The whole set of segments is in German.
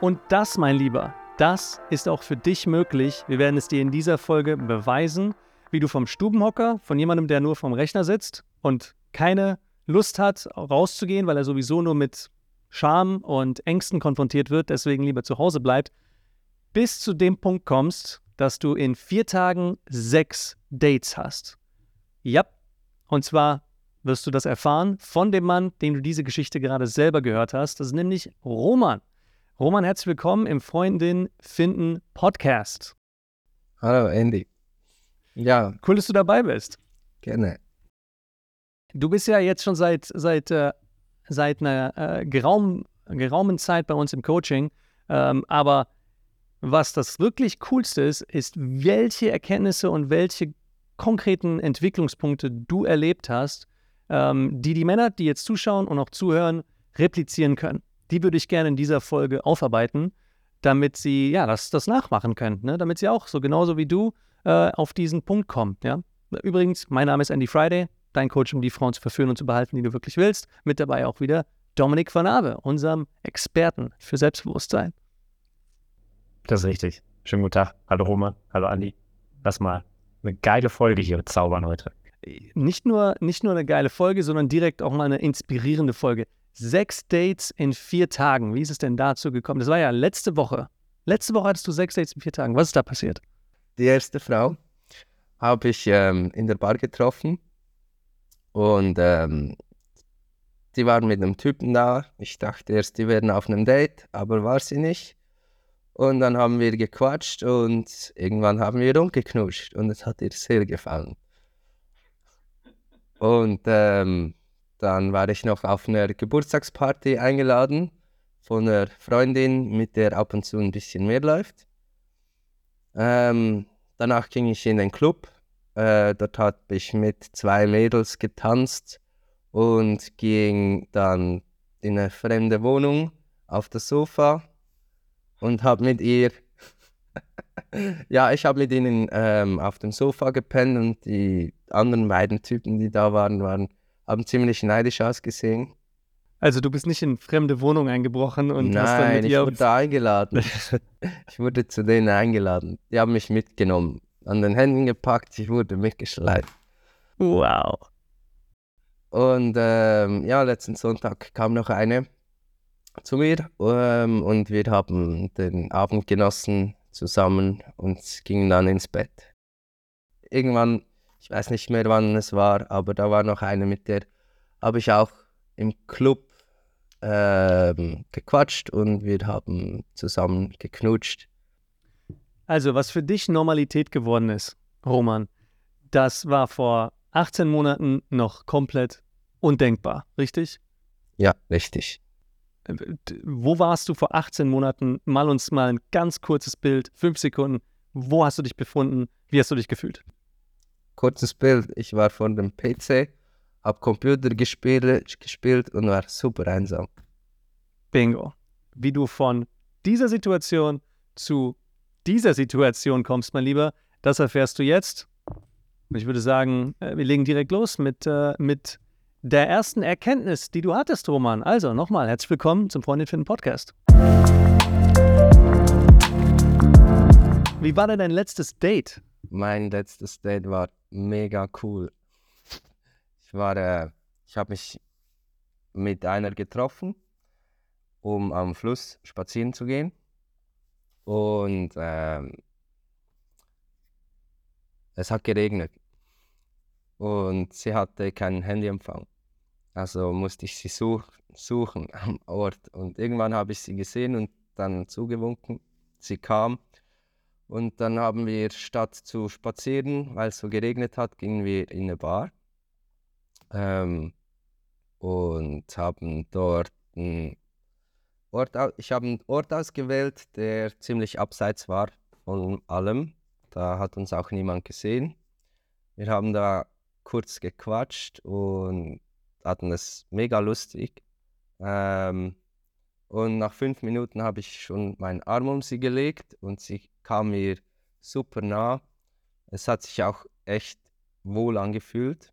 Und das, mein Lieber, das ist auch für dich möglich. Wir werden es dir in dieser Folge beweisen, wie du vom Stubenhocker, von jemandem, der nur vom Rechner sitzt und keine Lust hat, rauszugehen, weil er sowieso nur mit Scham und Ängsten konfrontiert wird, deswegen lieber zu Hause bleibt, bis zu dem Punkt kommst, dass du in vier Tagen sechs Dates hast. Ja, und zwar wirst du das erfahren von dem Mann, dem du diese Geschichte gerade selber gehört hast. Das ist nämlich Roman. Roman, herzlich willkommen im Freundin finden Podcast. Hallo Andy. Ja. Cool, dass du dabei bist. Gerne. Du bist ja jetzt schon seit, seit, äh, seit einer äh, geraum, geraumen Zeit bei uns im Coaching. Ähm, aber was das wirklich Coolste ist, ist, welche Erkenntnisse und welche konkreten Entwicklungspunkte du erlebt hast, ähm, die die Männer, die jetzt zuschauen und auch zuhören, replizieren können. Die würde ich gerne in dieser Folge aufarbeiten, damit sie ja das, das nachmachen können, ne? damit sie auch so genauso wie du äh, auf diesen Punkt kommen. Ja? Übrigens, mein Name ist Andy Friday, dein Coach, um die Frauen zu verführen und zu behalten, die du wirklich willst. Mit dabei auch wieder Dominik van Abe, unserem Experten für Selbstbewusstsein. Das ist richtig. Schönen guten Tag. Hallo Roman. Hallo Andi. Lass mal eine geile Folge hier zaubern heute. Nicht nur, nicht nur eine geile Folge, sondern direkt auch mal eine inspirierende Folge. Sechs Dates in vier Tagen. Wie ist es denn dazu gekommen? Das war ja letzte Woche. Letzte Woche hattest du sechs Dates in vier Tagen. Was ist da passiert? Die erste Frau habe ich ähm, in der Bar getroffen und ähm, die waren mit einem Typen da. Ich dachte erst, die wären auf einem Date, aber war sie nicht. Und dann haben wir gequatscht und irgendwann haben wir rumgeknutscht und es hat ihr sehr gefallen. Und ähm, dann war ich noch auf einer Geburtstagsparty eingeladen von einer Freundin, mit der ab und zu ein bisschen mehr läuft. Ähm, danach ging ich in den Club. Äh, dort habe ich mit zwei Mädels getanzt und ging dann in eine fremde Wohnung auf das Sofa und habe mit ihr, ja, ich habe mit ihnen ähm, auf dem Sofa gepennt und die anderen beiden Typen, die da waren, waren haben ziemlich neidisch ausgesehen. Also du bist nicht in fremde Wohnungen eingebrochen und Nein, hast dann mit ich ihr wurde eingeladen. ich wurde zu denen eingeladen. Die haben mich mitgenommen, an den Händen gepackt, ich wurde mitgeschleift. Wow. Und ähm, ja, letzten Sonntag kam noch eine zu mir ähm, und wir haben den Abend genossen zusammen und gingen dann ins Bett. Irgendwann, ich weiß nicht mehr wann es war, aber da war noch eine, mit der habe ich auch im Club ähm, gequatscht und wir haben zusammen geknutscht. Also, was für dich Normalität geworden ist, Roman, das war vor 18 Monaten noch komplett undenkbar, richtig? Ja, richtig. Wo warst du vor 18 Monaten? Mal uns mal ein ganz kurzes Bild, fünf Sekunden. Wo hast du dich befunden? Wie hast du dich gefühlt? Kurzes Bild. Ich war von dem PC, hab Computer gespielt, gespielt und war super einsam. Bingo. Wie du von dieser Situation zu dieser Situation kommst, mein Lieber, das erfährst du jetzt. Ich würde sagen, äh, wir legen direkt los mit, äh, mit der ersten Erkenntnis, die du hattest, Roman. Also nochmal, herzlich willkommen zum Freundin finden Podcast. Wie war denn dein letztes Date? Mein letztes Date war mega cool. Ich war, äh, ich habe mich mit einer getroffen, um am Fluss spazieren zu gehen. Und ähm, es hat geregnet und sie hatte keinen Handyempfang. Also musste ich sie such suchen am Ort. Und irgendwann habe ich sie gesehen und dann zugewunken. Sie kam und dann haben wir statt zu spazieren, weil es so geregnet hat, gingen wir in eine Bar ähm, und haben dort einen Ort, ich habe einen Ort ausgewählt, der ziemlich abseits war von allem. Da hat uns auch niemand gesehen. Wir haben da kurz gequatscht und hatten es mega lustig. Ähm, und nach fünf Minuten habe ich schon meinen Arm um sie gelegt und sie kam mir super nah. Es hat sich auch echt wohl angefühlt.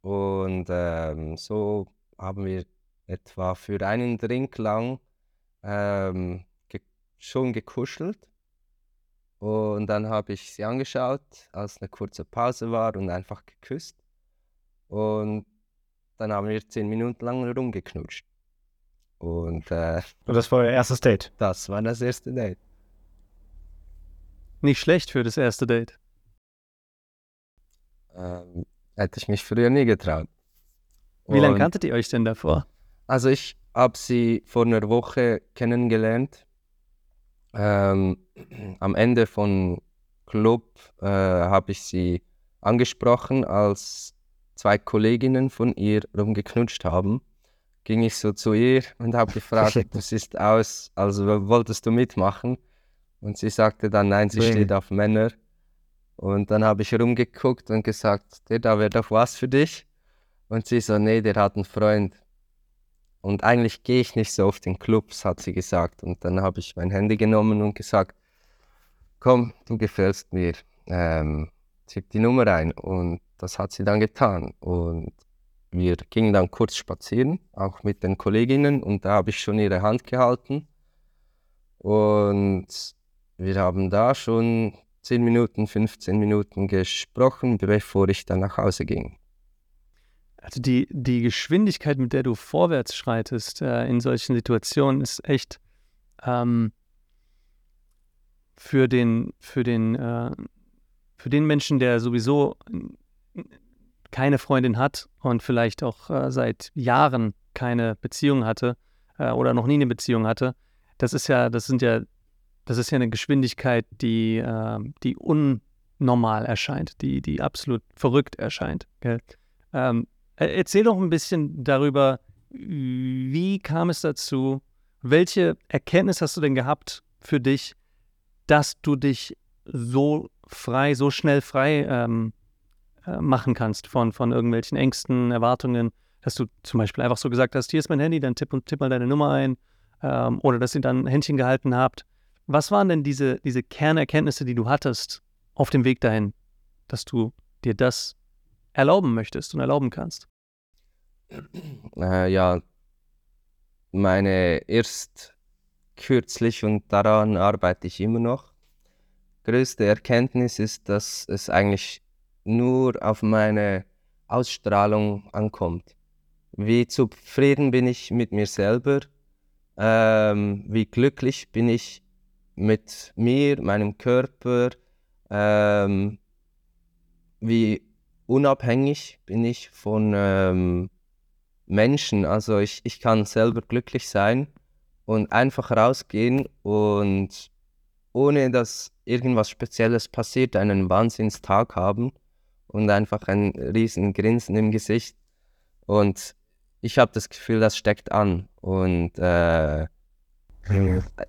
Und ähm, so haben wir etwa für einen Drink lang ähm, schon gekuschelt. Und dann habe ich sie angeschaut, als eine kurze Pause war und einfach geküsst. Und dann haben wir zehn Minuten lang rumgeknutscht. Und äh, Und das war euer erstes Date. das war das erste Date. Nicht schlecht für das erste Date. Ähm, hätte ich mich früher nie getraut. Wie lange kanntet ihr euch denn davor? Also ich habe sie vor einer Woche kennengelernt. Ähm, am Ende von Club äh, habe ich sie angesprochen, als zwei Kolleginnen von ihr rumgeknutscht haben. Ging ich so zu ihr und habe gefragt, du siehst aus, also wolltest du mitmachen? Und sie sagte dann, nein, sie Bring. steht auf Männer. Und dann habe ich rumgeguckt und gesagt, der da wäre doch was für dich. Und sie so, nee, der hat einen Freund. Und eigentlich gehe ich nicht so oft in Clubs, hat sie gesagt. Und dann habe ich mein Handy genommen und gesagt, komm, du gefällst mir, ähm, schick die Nummer ein. Und das hat sie dann getan. Und wir gingen dann kurz spazieren, auch mit den Kolleginnen. Und da habe ich schon ihre Hand gehalten. Und wir haben da schon 10 Minuten, 15 Minuten gesprochen, bevor ich dann nach Hause ging. Also die, die Geschwindigkeit, mit der du vorwärts schreitest äh, in solchen Situationen, ist echt ähm, für den, für den, äh, für den Menschen, der sowieso keine Freundin hat und vielleicht auch äh, seit Jahren keine Beziehung hatte äh, oder noch nie eine Beziehung hatte, das ist ja, das sind ja, das ist ja eine Geschwindigkeit, die, äh, die unnormal erscheint, die, die absolut verrückt erscheint. Ähm, äh, Erzähl doch ein bisschen darüber, wie kam es dazu? Welche Erkenntnis hast du denn gehabt für dich, dass du dich so frei, so schnell frei ähm, äh, machen kannst von, von irgendwelchen Ängsten, Erwartungen, dass du zum Beispiel einfach so gesagt hast, hier ist mein Handy, dann tipp, tipp mal deine Nummer ein ähm, oder dass ihr dann Händchen gehalten habt. Was waren denn diese, diese Kernerkenntnisse, die du hattest auf dem Weg dahin, dass du dir das erlauben möchtest und erlauben kannst? Äh, ja, meine erst kürzlich und daran arbeite ich immer noch. Größte Erkenntnis ist, dass es eigentlich nur auf meine Ausstrahlung ankommt. Wie zufrieden bin ich mit mir selber? Ähm, wie glücklich bin ich mit mir, meinem Körper? Ähm, wie unabhängig bin ich von ähm, Menschen. Also ich, ich kann selber glücklich sein und einfach rausgehen und ohne dass irgendwas Spezielles passiert, einen Wahnsinnstag haben und einfach ein riesen Grinsen im Gesicht. Und ich habe das Gefühl, das steckt an. Und äh,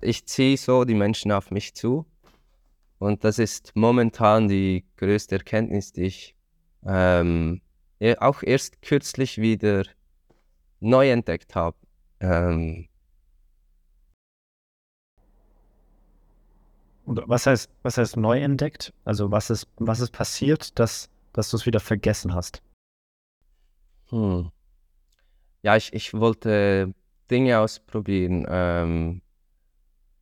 ich ziehe so die Menschen auf mich zu. Und das ist momentan die größte Erkenntnis, die ich ähm, ja, auch erst kürzlich wieder neu entdeckt habe. Ähm, was heißt, was heißt neu entdeckt? Also was ist, was ist passiert, dass, dass du es wieder vergessen hast? hm. Ja, ich, ich wollte Dinge ausprobieren. Ähm,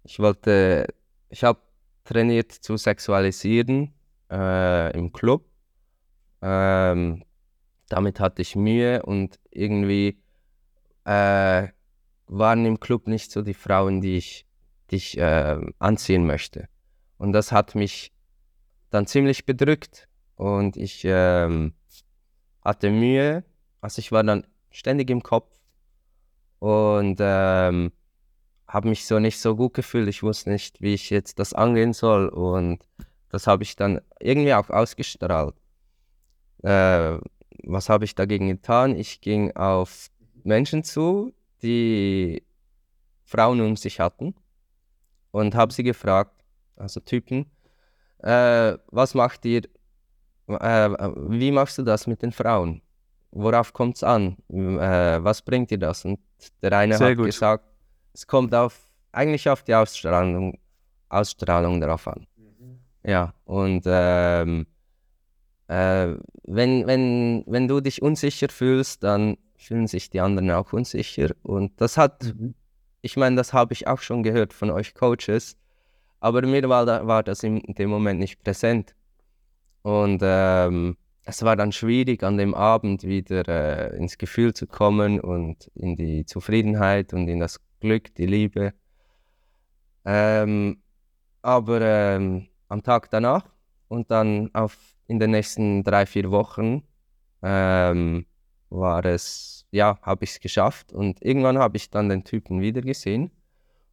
ich wollte, ich habe trainiert zu sexualisieren äh, im Club. Ähm, damit hatte ich Mühe und irgendwie äh, waren im Club nicht so die Frauen, die ich, die ich äh, anziehen möchte. Und das hat mich dann ziemlich bedrückt und ich ähm, hatte Mühe. Also ich war dann ständig im Kopf und ähm, habe mich so nicht so gut gefühlt. Ich wusste nicht, wie ich jetzt das angehen soll und das habe ich dann irgendwie auch ausgestrahlt. Äh, was habe ich dagegen getan? Ich ging auf Menschen zu, die Frauen um sich hatten und habe sie gefragt, also Typen, äh, was macht ihr, äh, wie machst du das mit den Frauen? Worauf kommt es an? Äh, was bringt dir das? Und der eine Sehr hat gut. gesagt, es kommt auf, eigentlich auf die Ausstrahlung, Ausstrahlung darauf an. Ja, und ähm, äh, wenn, wenn, wenn du dich unsicher fühlst, dann fühlen sich die anderen auch unsicher. Und das hat ich meine, das habe ich auch schon gehört von euch Coaches, aber mir war, da, war das in dem Moment nicht präsent. Und ähm, es war dann schwierig, an dem Abend wieder äh, ins Gefühl zu kommen und in die Zufriedenheit und in das Glück, die Liebe. Ähm, aber ähm, am Tag danach und dann auf, in den nächsten drei, vier Wochen ähm, war es, ja, habe ich es geschafft. Und irgendwann habe ich dann den Typen wieder gesehen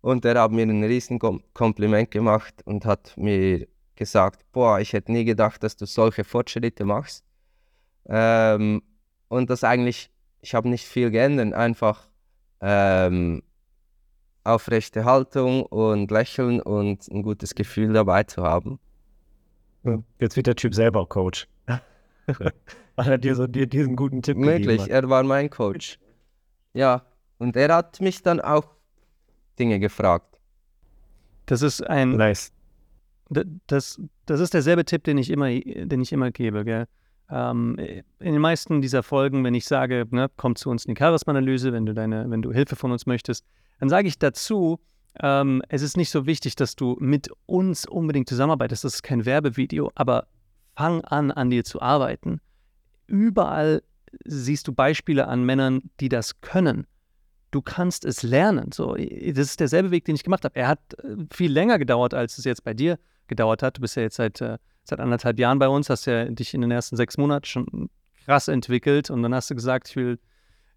und der hat mir ein riesen Kompliment gemacht und hat mir gesagt, boah, ich hätte nie gedacht, dass du solche Fortschritte machst. Ähm, und das eigentlich, ich habe nicht viel geändert, einfach ähm, aufrechte Haltung und Lächeln und ein gutes Gefühl dabei zu haben. Jetzt wird der Typ selber Coach. Weil er dir so dir diesen guten Tipp Möglich, er war mein Coach. Ja, und er hat mich dann auch Dinge gefragt. Das ist ein. Nice. Das, das ist derselbe Tipp, den ich immer, den ich immer gebe. Ähm, in den meisten dieser Folgen, wenn ich sage, ne, komm zu uns in die Charisma-Analyse, wenn du deine, wenn du Hilfe von uns möchtest, dann sage ich dazu, ähm, es ist nicht so wichtig, dass du mit uns unbedingt zusammenarbeitest. Das ist kein Werbevideo, aber fang an, an dir zu arbeiten. Überall siehst du Beispiele an Männern, die das können. Du kannst es lernen. So, das ist derselbe Weg, den ich gemacht habe. Er hat äh, viel länger gedauert, als es jetzt bei dir gedauert hat. Du bist ja jetzt seit äh, seit anderthalb Jahren bei uns, hast ja dich in den ersten sechs Monaten schon krass entwickelt und dann hast du gesagt, ich will,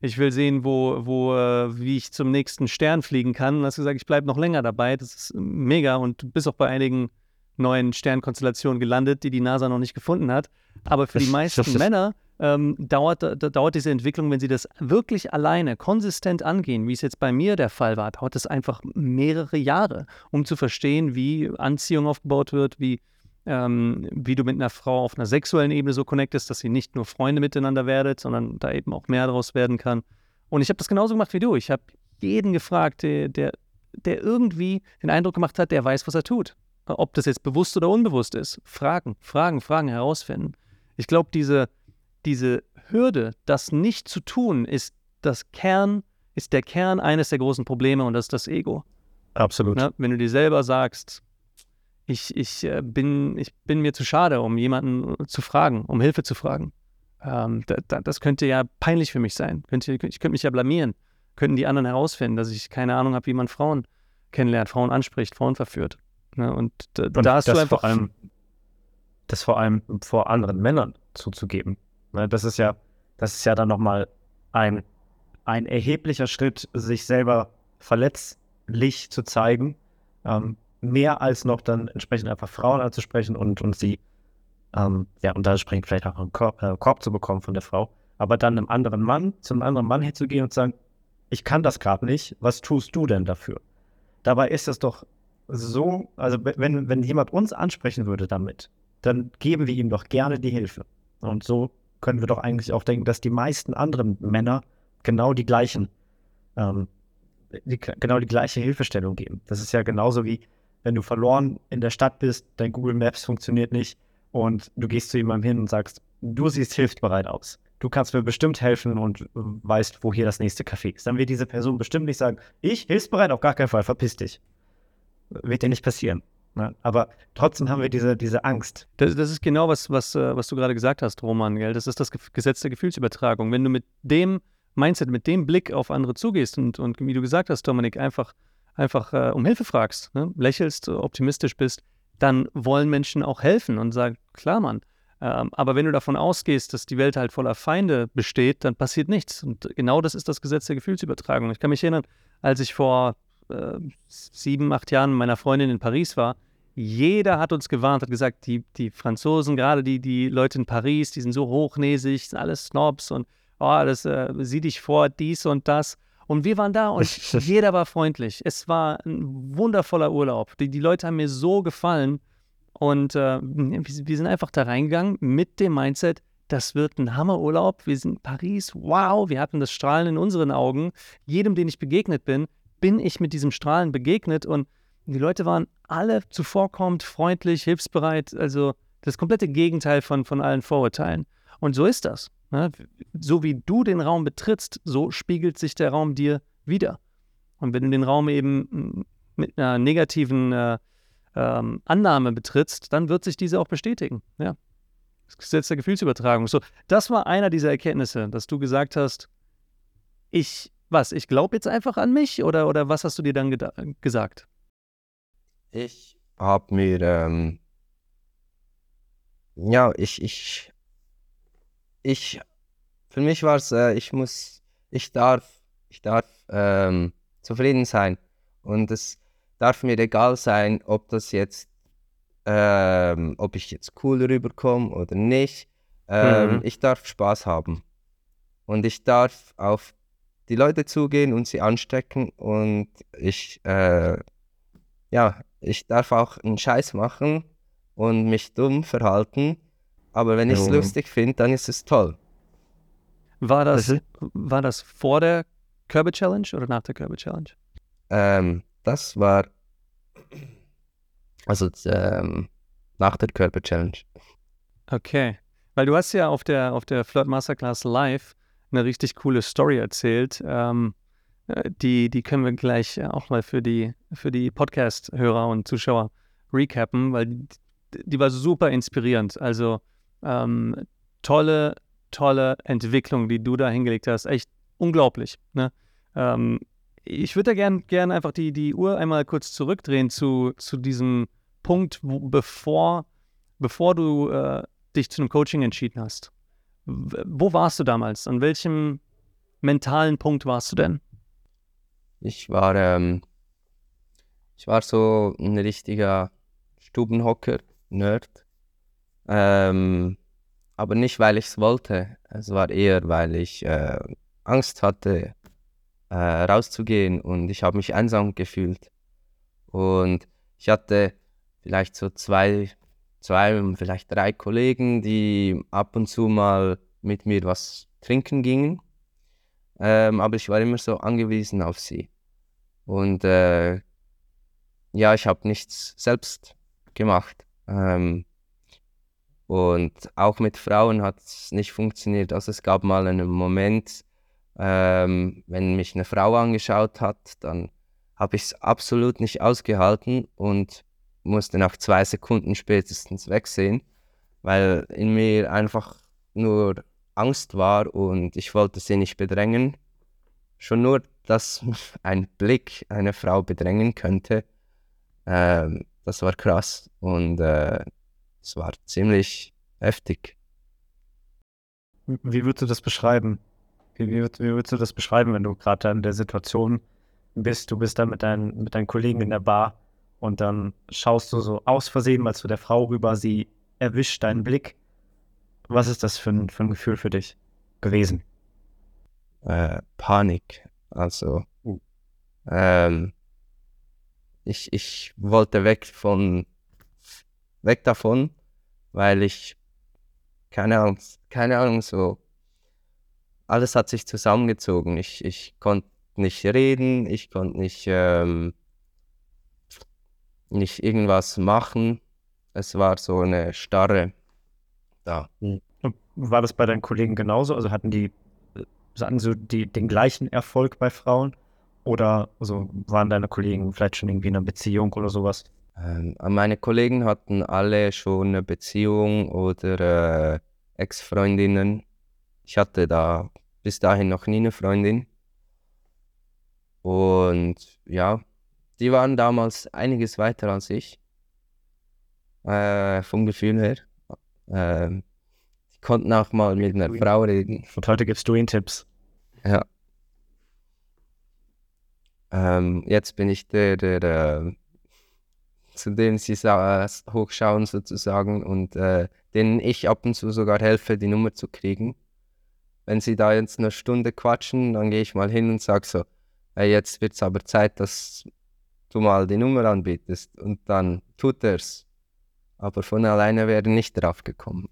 ich will sehen, wo, wo, äh, wie ich zum nächsten Stern fliegen kann. Und hast gesagt, ich bleibe noch länger dabei. Das ist mega und du bist auch bei einigen neuen Sternkonstellationen gelandet, die die NASA noch nicht gefunden hat. Aber für die meisten Männer ähm, dauert, da, dauert diese Entwicklung, wenn sie das wirklich alleine, konsistent angehen, wie es jetzt bei mir der Fall war, dauert es einfach mehrere Jahre, um zu verstehen, wie Anziehung aufgebaut wird, wie ähm, wie du mit einer Frau auf einer sexuellen Ebene so connectest, dass sie nicht nur Freunde miteinander werdet, sondern da eben auch mehr daraus werden kann. Und ich habe das genauso gemacht wie du. Ich habe jeden gefragt, der, der, der irgendwie den Eindruck gemacht hat, der weiß, was er tut. Ob das jetzt bewusst oder unbewusst ist. Fragen, Fragen, Fragen herausfinden. Ich glaube, diese, diese Hürde, das nicht zu tun, ist das Kern, ist der Kern eines der großen Probleme und das ist das Ego. Absolut. Na, wenn du dir selber sagst, ich, ich, äh, bin, ich bin mir zu schade, um jemanden äh, zu fragen, um Hilfe zu fragen. Ähm, da, da, das könnte ja peinlich für mich sein. Könnte, ich könnte mich ja blamieren. Könnten die anderen herausfinden, dass ich keine Ahnung habe, wie man Frauen kennenlernt, Frauen anspricht, Frauen verführt. Ne? Und, da, Und da hast du einfach. Vor allem, das vor allem vor anderen Männern zuzugeben. Ne? Das ist ja, das ist ja dann nochmal ein, ein erheblicher Schritt, sich selber verletzlich zu zeigen. Ähm, mehr als noch dann entsprechend einfach Frauen anzusprechen und, und sie, ähm, ja, und da entsprechend vielleicht auch einen Korb, äh, Korb, zu bekommen von der Frau. Aber dann einem anderen Mann, zum anderen Mann herzugehen und sagen, ich kann das gerade nicht, was tust du denn dafür? Dabei ist das doch so, also wenn, wenn jemand uns ansprechen würde damit, dann geben wir ihm doch gerne die Hilfe. Und so können wir doch eigentlich auch denken, dass die meisten anderen Männer genau die gleichen, ähm, die, genau die gleiche Hilfestellung geben. Das ist ja genauso wie, wenn du verloren in der Stadt bist, dein Google Maps funktioniert nicht und du gehst zu jemandem hin und sagst, du siehst hilfsbereit aus. Du kannst mir bestimmt helfen und weißt, wo hier das nächste Café ist. Dann wird diese Person bestimmt nicht sagen, ich hilfsbereit, auf gar keinen Fall, verpiss dich. Wird dir nicht passieren. Ne? Aber trotzdem haben wir diese, diese Angst. Das, das ist genau was, was, äh, was du gerade gesagt hast, Roman. Gell? Das ist das Gesetz der Gefühlsübertragung. Wenn du mit dem Mindset, mit dem Blick auf andere zugehst und, und wie du gesagt hast, Dominik, einfach einfach äh, um Hilfe fragst, ne? lächelst, optimistisch bist, dann wollen Menschen auch helfen und sagen, klar, Mann. Ähm, aber wenn du davon ausgehst, dass die Welt halt voller Feinde besteht, dann passiert nichts. Und genau das ist das Gesetz der Gefühlsübertragung. Ich kann mich erinnern, als ich vor äh, sieben, acht Jahren mit meiner Freundin in Paris war, jeder hat uns gewarnt, hat gesagt, die, die Franzosen, gerade die, die Leute in Paris, die sind so hochnäsig, sind alles Snobs und oh, das äh, sieh dich vor, dies und das. Und wir waren da und jeder war freundlich. Es war ein wundervoller Urlaub. Die, die Leute haben mir so gefallen. Und äh, wir sind einfach da reingegangen mit dem Mindset, das wird ein Hammerurlaub. Wir sind in Paris. Wow, wir hatten das Strahlen in unseren Augen. Jedem, den ich begegnet bin, bin ich mit diesem Strahlen begegnet. Und die Leute waren alle zuvorkommend, freundlich, hilfsbereit. Also das komplette Gegenteil von, von allen Vorurteilen. Und so ist das. Ne? So wie du den Raum betrittst, so spiegelt sich der Raum dir wieder. Und wenn du den Raum eben mit einer negativen äh, ähm, Annahme betrittst, dann wird sich diese auch bestätigen. Ja. Das Gesetz der Gefühlsübertragung. So, das war einer dieser Erkenntnisse, dass du gesagt hast, ich, was, ich glaube jetzt einfach an mich oder, oder was hast du dir dann gesagt? Ich habe mir, ähm, ja, ich, ich, ich, für mich war es, äh, ich muss, ich darf, ich darf ähm, zufrieden sein und es darf mir egal sein, ob das jetzt ähm, ob ich jetzt cool rüberkomme oder nicht. Ähm, mhm. Ich darf Spaß haben. Und ich darf auf die Leute zugehen und sie anstecken. Und ich, äh, ja, ich darf auch einen Scheiß machen und mich dumm verhalten. Aber wenn ich es lustig finde, dann ist es toll. War das, war das vor der Körbe Challenge oder nach der Körbe Challenge? Ähm, das war also ähm, nach der Körper-Challenge. Okay. Weil du hast ja auf der, auf der Flirt Masterclass Live eine richtig coole Story erzählt. Ähm, äh, die, die können wir gleich auch mal für die, für die Podcast-Hörer und Zuschauer recappen, weil die, die war super inspirierend. Also ähm, tolle, tolle Entwicklung, die du da hingelegt hast. Echt unglaublich. Ne? Ähm, ich würde da gerne gern einfach die, die Uhr einmal kurz zurückdrehen zu, zu diesem Punkt, wo, bevor, bevor du äh, dich zu einem Coaching entschieden hast. Wo warst du damals? An welchem mentalen Punkt warst du denn? Ich war, ähm, ich war so ein richtiger Stubenhocker, Nerd. Ähm, aber nicht, weil ich es wollte. Es war eher, weil ich äh, Angst hatte, äh, rauszugehen und ich habe mich einsam gefühlt. Und ich hatte vielleicht so zwei, zwei, vielleicht drei Kollegen, die ab und zu mal mit mir was trinken gingen. Ähm, aber ich war immer so angewiesen auf sie. Und äh, ja, ich habe nichts selbst gemacht. Ähm, und auch mit Frauen hat es nicht funktioniert. Also es gab mal einen Moment, ähm, wenn mich eine Frau angeschaut hat, dann habe ich es absolut nicht ausgehalten und musste nach zwei Sekunden spätestens wegsehen, weil in mir einfach nur Angst war und ich wollte sie nicht bedrängen. Schon nur, dass ein Blick eine Frau bedrängen könnte, ähm, das war krass und äh, es war ziemlich heftig. Wie würdest du das beschreiben? Wie, wie, wie würdest du das beschreiben, wenn du gerade in der Situation bist? Du bist da mit, dein, mit deinen Kollegen in der Bar und dann schaust du so aus Versehen mal zu der Frau rüber, sie erwischt deinen Blick. Was ist das für ein, für ein Gefühl für dich gewesen? Äh, Panik. Also, uh. ähm, ich, ich wollte weg von, weg davon, weil ich, keine Ahnung, keine Ahnung, so, alles hat sich zusammengezogen. Ich, ich konnte nicht reden, ich konnte nicht, ähm, nicht irgendwas machen. Es war so eine Starre da. Hm. War das bei deinen Kollegen genauso? Also hatten die, hatten so die, den gleichen Erfolg bei Frauen? Oder also waren deine Kollegen vielleicht schon irgendwie in einer Beziehung oder sowas? Ähm, meine Kollegen hatten alle schon eine Beziehung oder äh, Ex-Freundinnen. Ich hatte da bis dahin noch nie eine Freundin. Und ja, die waren damals einiges weiter als ich. Äh, vom Gefühl her. Äh, die konnten auch mal mit einer Frau reden. Und heute gibst du ihnen Tipps. Ja. Ähm, jetzt bin ich der, der, der zu dem sie hochschauen sozusagen und äh, denen ich ab und zu sogar helfe, die Nummer zu kriegen. Wenn sie da jetzt eine Stunde quatschen, dann gehe ich mal hin und sage so, hey, jetzt wird es aber Zeit, dass du mal die Nummer anbietest und dann tut er es. Aber von alleine wäre nicht drauf gekommen.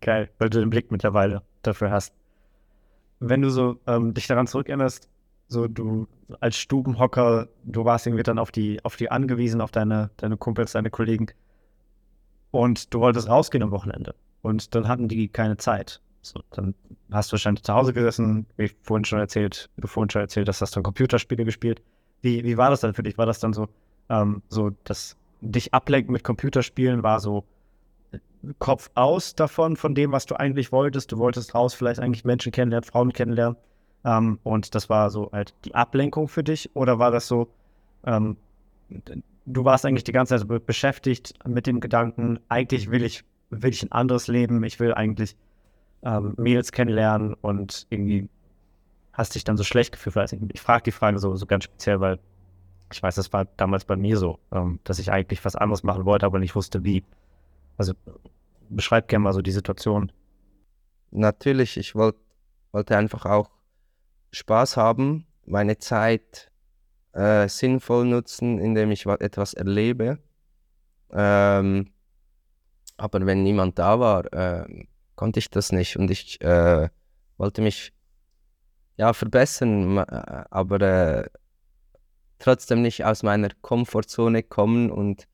Geil, weil du den Blick mittlerweile dafür hast. Wenn du so ähm, dich daran zurückerinnerst, so du als Stubenhocker, du warst irgendwie dann auf die, auf die angewiesen, auf deine, deine Kumpels, deine Kollegen. Und du wolltest rausgehen am Wochenende. Und dann hatten die keine Zeit. So, dann hast du wahrscheinlich zu Hause gesessen, wie vorhin schon erzählt, vorhin schon erzählt hast, hast du Computerspiele gespielt. Wie, wie war das dann für dich? War das dann so, ähm, so das dich ablenken mit Computerspielen war so Kopf aus davon, von dem, was du eigentlich wolltest. Du wolltest raus, vielleicht eigentlich Menschen kennenlernen, Frauen kennenlernen. Ähm, und das war so halt die Ablenkung für dich? Oder war das so, ähm, du warst eigentlich die ganze Zeit beschäftigt mit dem Gedanken, eigentlich will ich, will ich ein anderes Leben, ich will eigentlich ähm, Mädels kennenlernen und irgendwie hast dich dann so schlecht gefühlt. Ich, ich frage die Frage so, so ganz speziell, weil ich weiß, das war damals bei mir so, ähm, dass ich eigentlich was anderes machen wollte, aber nicht wusste, wie. Also beschreib gerne mal so die Situation. Natürlich, ich wollt, wollte einfach auch Spaß haben, meine Zeit äh, sinnvoll nutzen, indem ich etwas erlebe. Ähm, aber wenn niemand da war, äh, konnte ich das nicht und ich äh, wollte mich ja verbessern, äh, aber äh, trotzdem nicht aus meiner Komfortzone kommen und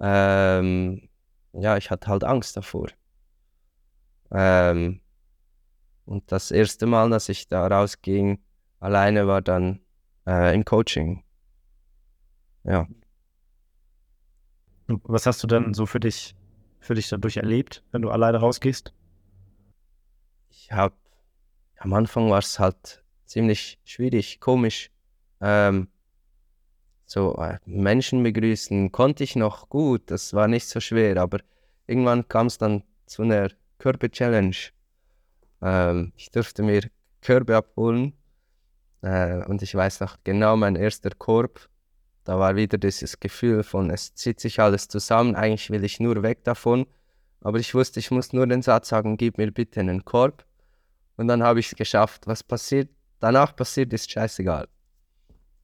ähm, ja, ich hatte halt Angst davor. Ähm, und das erste Mal, dass ich da rausging, alleine war dann äh, im Coaching. Ja. Was hast du dann so für dich, für dich dadurch erlebt, wenn du alleine rausgehst? Ich habe, am Anfang war es halt ziemlich schwierig, komisch. Ähm, so äh, Menschen begrüßen konnte ich noch gut, das war nicht so schwer, aber irgendwann kam es dann zu einer Körbe-Challenge. Ähm, ich durfte mir Körbe abholen äh, und ich weiß noch genau, mein erster Korb, da war wieder dieses Gefühl von, es zieht sich alles zusammen, eigentlich will ich nur weg davon, aber ich wusste, ich muss nur den Satz sagen, gib mir bitte einen Korb und dann habe ich es geschafft. Was passiert, danach passiert, ist scheißegal.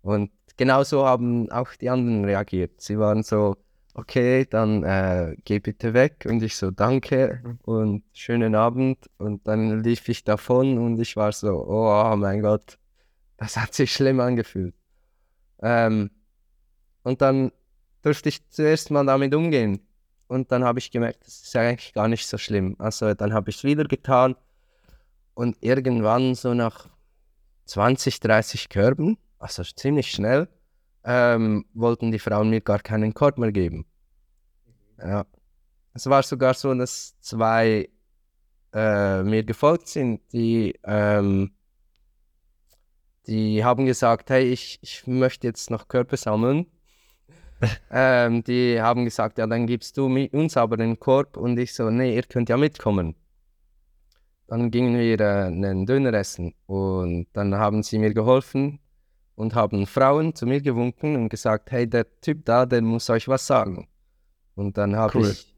Und genauso haben auch die anderen reagiert. Sie waren so, okay, dann äh, geh bitte weg. Und ich so, danke und schönen Abend. Und dann lief ich davon und ich war so, oh mein Gott, das hat sich schlimm angefühlt. Ähm, und dann durfte ich zuerst mal damit umgehen. Und dann habe ich gemerkt, das ist eigentlich gar nicht so schlimm. Also dann habe ich es wieder getan. Und irgendwann so nach 20, 30 Körben, also ziemlich schnell, ähm, wollten die Frauen mir gar keinen Korb mehr geben. Ja. Es war sogar so, dass zwei äh, mir gefolgt sind, die, ähm, die haben gesagt, hey, ich, ich möchte jetzt noch Körper sammeln. ähm, die haben gesagt, ja, dann gibst du uns aber den Korb und ich so, nee, ihr könnt ja mitkommen. Dann gingen wir einen Döner essen und dann haben sie mir geholfen, und haben Frauen zu mir gewunken und gesagt, hey, der Typ da, der muss euch was sagen. Und dann habe cool. ich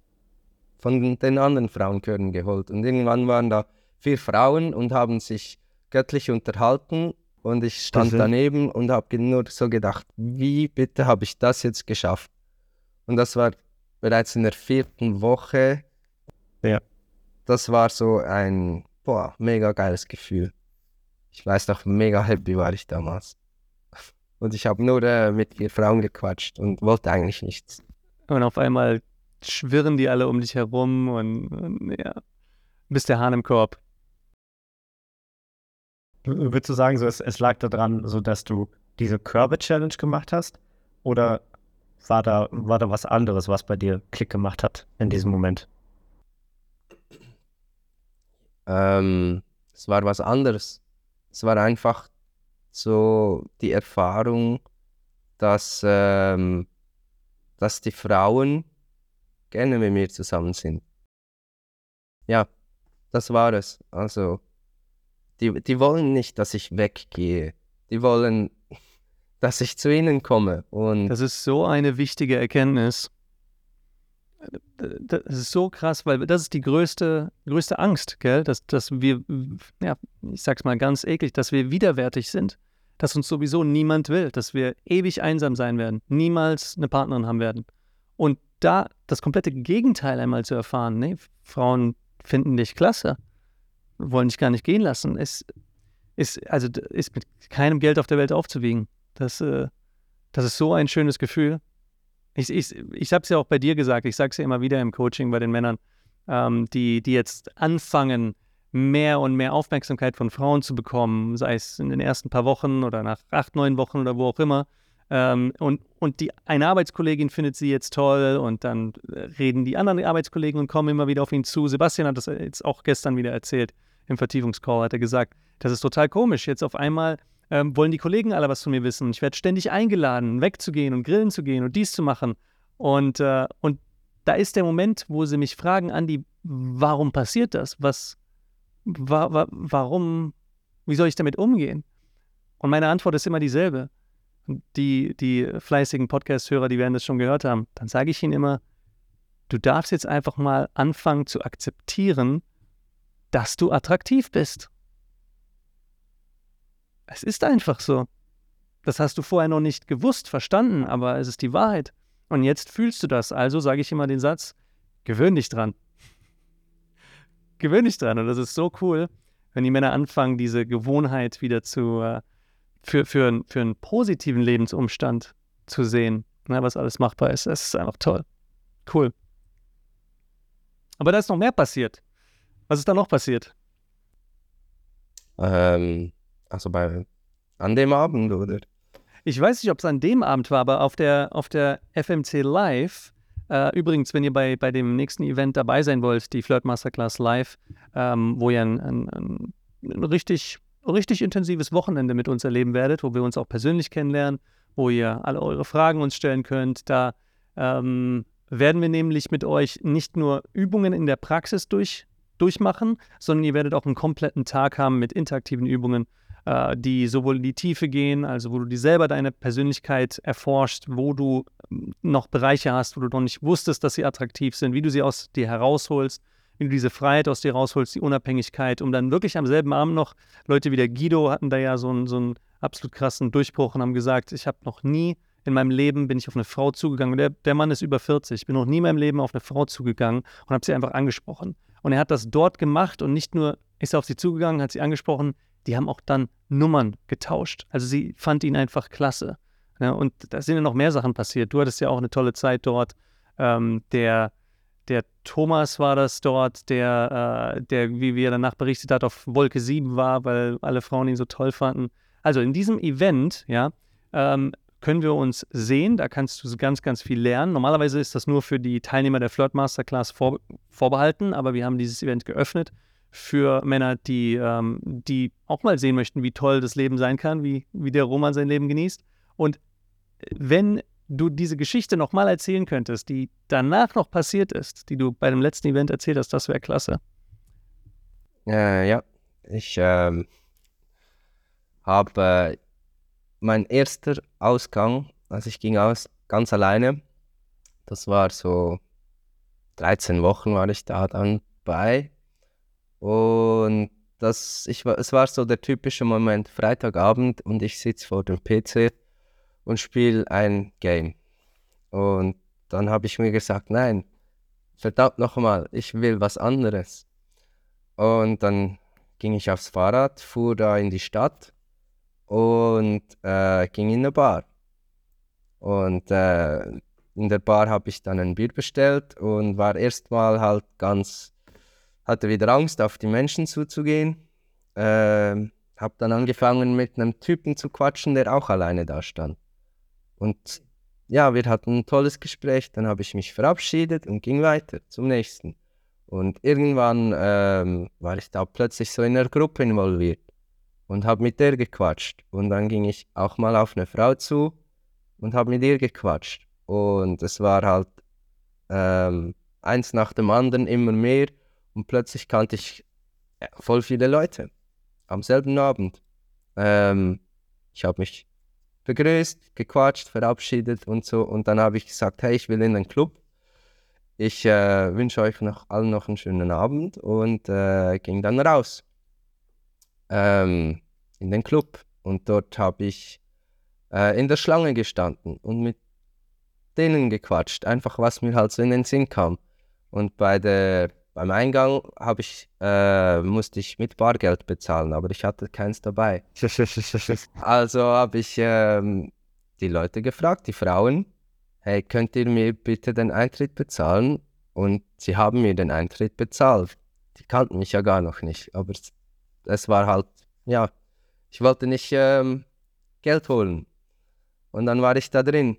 von den anderen Frauenchören geholt. Und irgendwann waren da vier Frauen und haben sich göttlich unterhalten. Und ich stand mhm. daneben und habe nur so gedacht, wie bitte habe ich das jetzt geschafft? Und das war bereits in der vierten Woche. Ja. Das war so ein boah, mega geiles Gefühl. Ich weiß noch, mega happy war ich damals. Und ich habe nur äh, mit vier Frauen gequatscht und wollte eigentlich nichts. Und auf einmal schwirren die alle um dich herum und, und ja, bist der Hahn im Korb. Würdest du sagen, so, es, es lag daran, so dass du diese Körbe-Challenge gemacht hast? Oder war da, war da was anderes, was bei dir Klick gemacht hat in diesem Moment? Ähm, es war was anderes. Es war einfach so die Erfahrung, dass, ähm, dass die Frauen gerne mit mir zusammen sind. Ja, das war es. Also, die, die wollen nicht, dass ich weggehe. Die wollen, dass ich zu ihnen komme. Und das ist so eine wichtige Erkenntnis. Das ist so krass, weil das ist die größte, größte Angst, gell? Dass, dass wir, ja, ich sag's mal ganz eklig, dass wir widerwärtig sind dass uns sowieso niemand will, dass wir ewig einsam sein werden, niemals eine Partnerin haben werden. Und da das komplette Gegenteil einmal zu erfahren, nee, Frauen finden dich klasse, wollen dich gar nicht gehen lassen, ist, ist, also ist mit keinem Geld auf der Welt aufzuwiegen. Das, äh, das ist so ein schönes Gefühl. Ich, ich, ich habe es ja auch bei dir gesagt, ich sage es ja immer wieder im Coaching bei den Männern, ähm, die, die jetzt anfangen, mehr und mehr Aufmerksamkeit von Frauen zu bekommen, sei es in den ersten paar Wochen oder nach acht, neun Wochen oder wo auch immer. Ähm, und, und die eine Arbeitskollegin findet sie jetzt toll und dann reden die anderen Arbeitskollegen und kommen immer wieder auf ihn zu. Sebastian hat das jetzt auch gestern wieder erzählt im Vertiefungscall, hat er gesagt, das ist total komisch. Jetzt auf einmal ähm, wollen die Kollegen alle was von mir wissen. Ich werde ständig eingeladen, wegzugehen und grillen zu gehen und dies zu machen. Und, äh, und da ist der Moment, wo sie mich fragen, Andi, warum passiert das? Was, wa, wa, warum, wie soll ich damit umgehen? Und meine Antwort ist immer dieselbe die, die fleißigen Podcast-Hörer, die werden das schon gehört haben, dann sage ich ihnen immer, du darfst jetzt einfach mal anfangen zu akzeptieren, dass du attraktiv bist. Es ist einfach so. Das hast du vorher noch nicht gewusst, verstanden, aber es ist die Wahrheit. Und jetzt fühlst du das. Also sage ich immer den Satz, gewöhn dich dran. gewöhn dich dran. Und das ist so cool, wenn die Männer anfangen, diese Gewohnheit wieder zu, äh, für, für, für einen positiven Lebensumstand zu sehen, ne, was alles machbar ist. Das ist einfach toll. Cool. Aber da ist noch mehr passiert. Was ist da noch passiert? Ähm, also bei an dem Abend, oder? Ich weiß nicht, ob es an dem Abend war, aber auf der, auf der FMC Live, äh, übrigens, wenn ihr bei, bei dem nächsten Event dabei sein wollt, die Flirt Masterclass Live, ähm, wo ihr ein, ein, ein, richtig richtig intensives Wochenende mit uns erleben werdet, wo wir uns auch persönlich kennenlernen, wo ihr alle eure Fragen uns stellen könnt. Da ähm, werden wir nämlich mit euch nicht nur Übungen in der Praxis durch, durchmachen, sondern ihr werdet auch einen kompletten Tag haben mit interaktiven Übungen, äh, die sowohl in die Tiefe gehen, also wo du dir selber deine Persönlichkeit erforscht, wo du ähm, noch Bereiche hast, wo du noch nicht wusstest, dass sie attraktiv sind, wie du sie aus dir herausholst wie du diese Freiheit aus dir rausholst, die Unabhängigkeit, um dann wirklich am selben Abend noch, Leute wie der Guido hatten da ja so einen, so einen absolut krassen Durchbruch und haben gesagt, ich habe noch nie in meinem Leben bin ich auf eine Frau zugegangen. Der, der Mann ist über 40. Ich bin noch nie in meinem Leben auf eine Frau zugegangen und habe sie einfach angesprochen. Und er hat das dort gemacht und nicht nur ist er auf sie zugegangen, hat sie angesprochen, die haben auch dann Nummern getauscht. Also sie fand ihn einfach klasse. Ja, und da sind ja noch mehr Sachen passiert. Du hattest ja auch eine tolle Zeit dort. Ähm, der der Thomas war das dort, der, äh, der, wie wir danach berichtet hat, auf Wolke 7 war, weil alle Frauen ihn so toll fanden. Also in diesem Event, ja, ähm, können wir uns sehen. Da kannst du ganz, ganz viel lernen. Normalerweise ist das nur für die Teilnehmer der Flirt Masterclass vor, vorbehalten, aber wir haben dieses Event geöffnet für Männer, die, ähm, die auch mal sehen möchten, wie toll das Leben sein kann, wie, wie der Roman sein Leben genießt. Und wenn du diese Geschichte nochmal erzählen könntest, die danach noch passiert ist, die du bei dem letzten Event erzählt hast, das wäre klasse. Äh, ja, ich ähm, habe äh, mein erster Ausgang, also ich ging aus ganz alleine. Das war so 13 Wochen war ich da dann bei. Und das, ich, es war so der typische Moment, Freitagabend und ich sitze vor dem PC und spiele ein Game. Und dann habe ich mir gesagt, nein, verdammt nochmal, ich will was anderes. Und dann ging ich aufs Fahrrad, fuhr da in die Stadt und äh, ging in eine Bar. Und äh, in der Bar habe ich dann ein Bier bestellt und war erstmal halt ganz, hatte wieder Angst, auf die Menschen zuzugehen. Äh, habe dann angefangen mit einem Typen zu quatschen, der auch alleine da stand. Und ja, wir hatten ein tolles Gespräch, dann habe ich mich verabschiedet und ging weiter zum nächsten. Und irgendwann ähm, war ich da plötzlich so in einer Gruppe involviert und habe mit der gequatscht. Und dann ging ich auch mal auf eine Frau zu und habe mit ihr gequatscht. Und es war halt ähm, eins nach dem anderen immer mehr und plötzlich kannte ich voll viele Leute am selben Abend. Ähm, ich habe mich begrüßt, gequatscht, verabschiedet und so. Und dann habe ich gesagt, hey, ich will in den Club. Ich äh, wünsche euch noch allen noch einen schönen Abend und äh, ging dann raus ähm, in den Club. Und dort habe ich äh, in der Schlange gestanden und mit denen gequatscht, einfach was mir halt so in den Sinn kam. Und bei der beim Eingang ich, äh, musste ich mit Bargeld bezahlen, aber ich hatte keins dabei. also habe ich ähm, die Leute gefragt, die Frauen, hey, könnt ihr mir bitte den Eintritt bezahlen? Und sie haben mir den Eintritt bezahlt. die kannten mich ja gar noch nicht. Aber es, es war halt, ja, ich wollte nicht ähm, Geld holen. Und dann war ich da drin.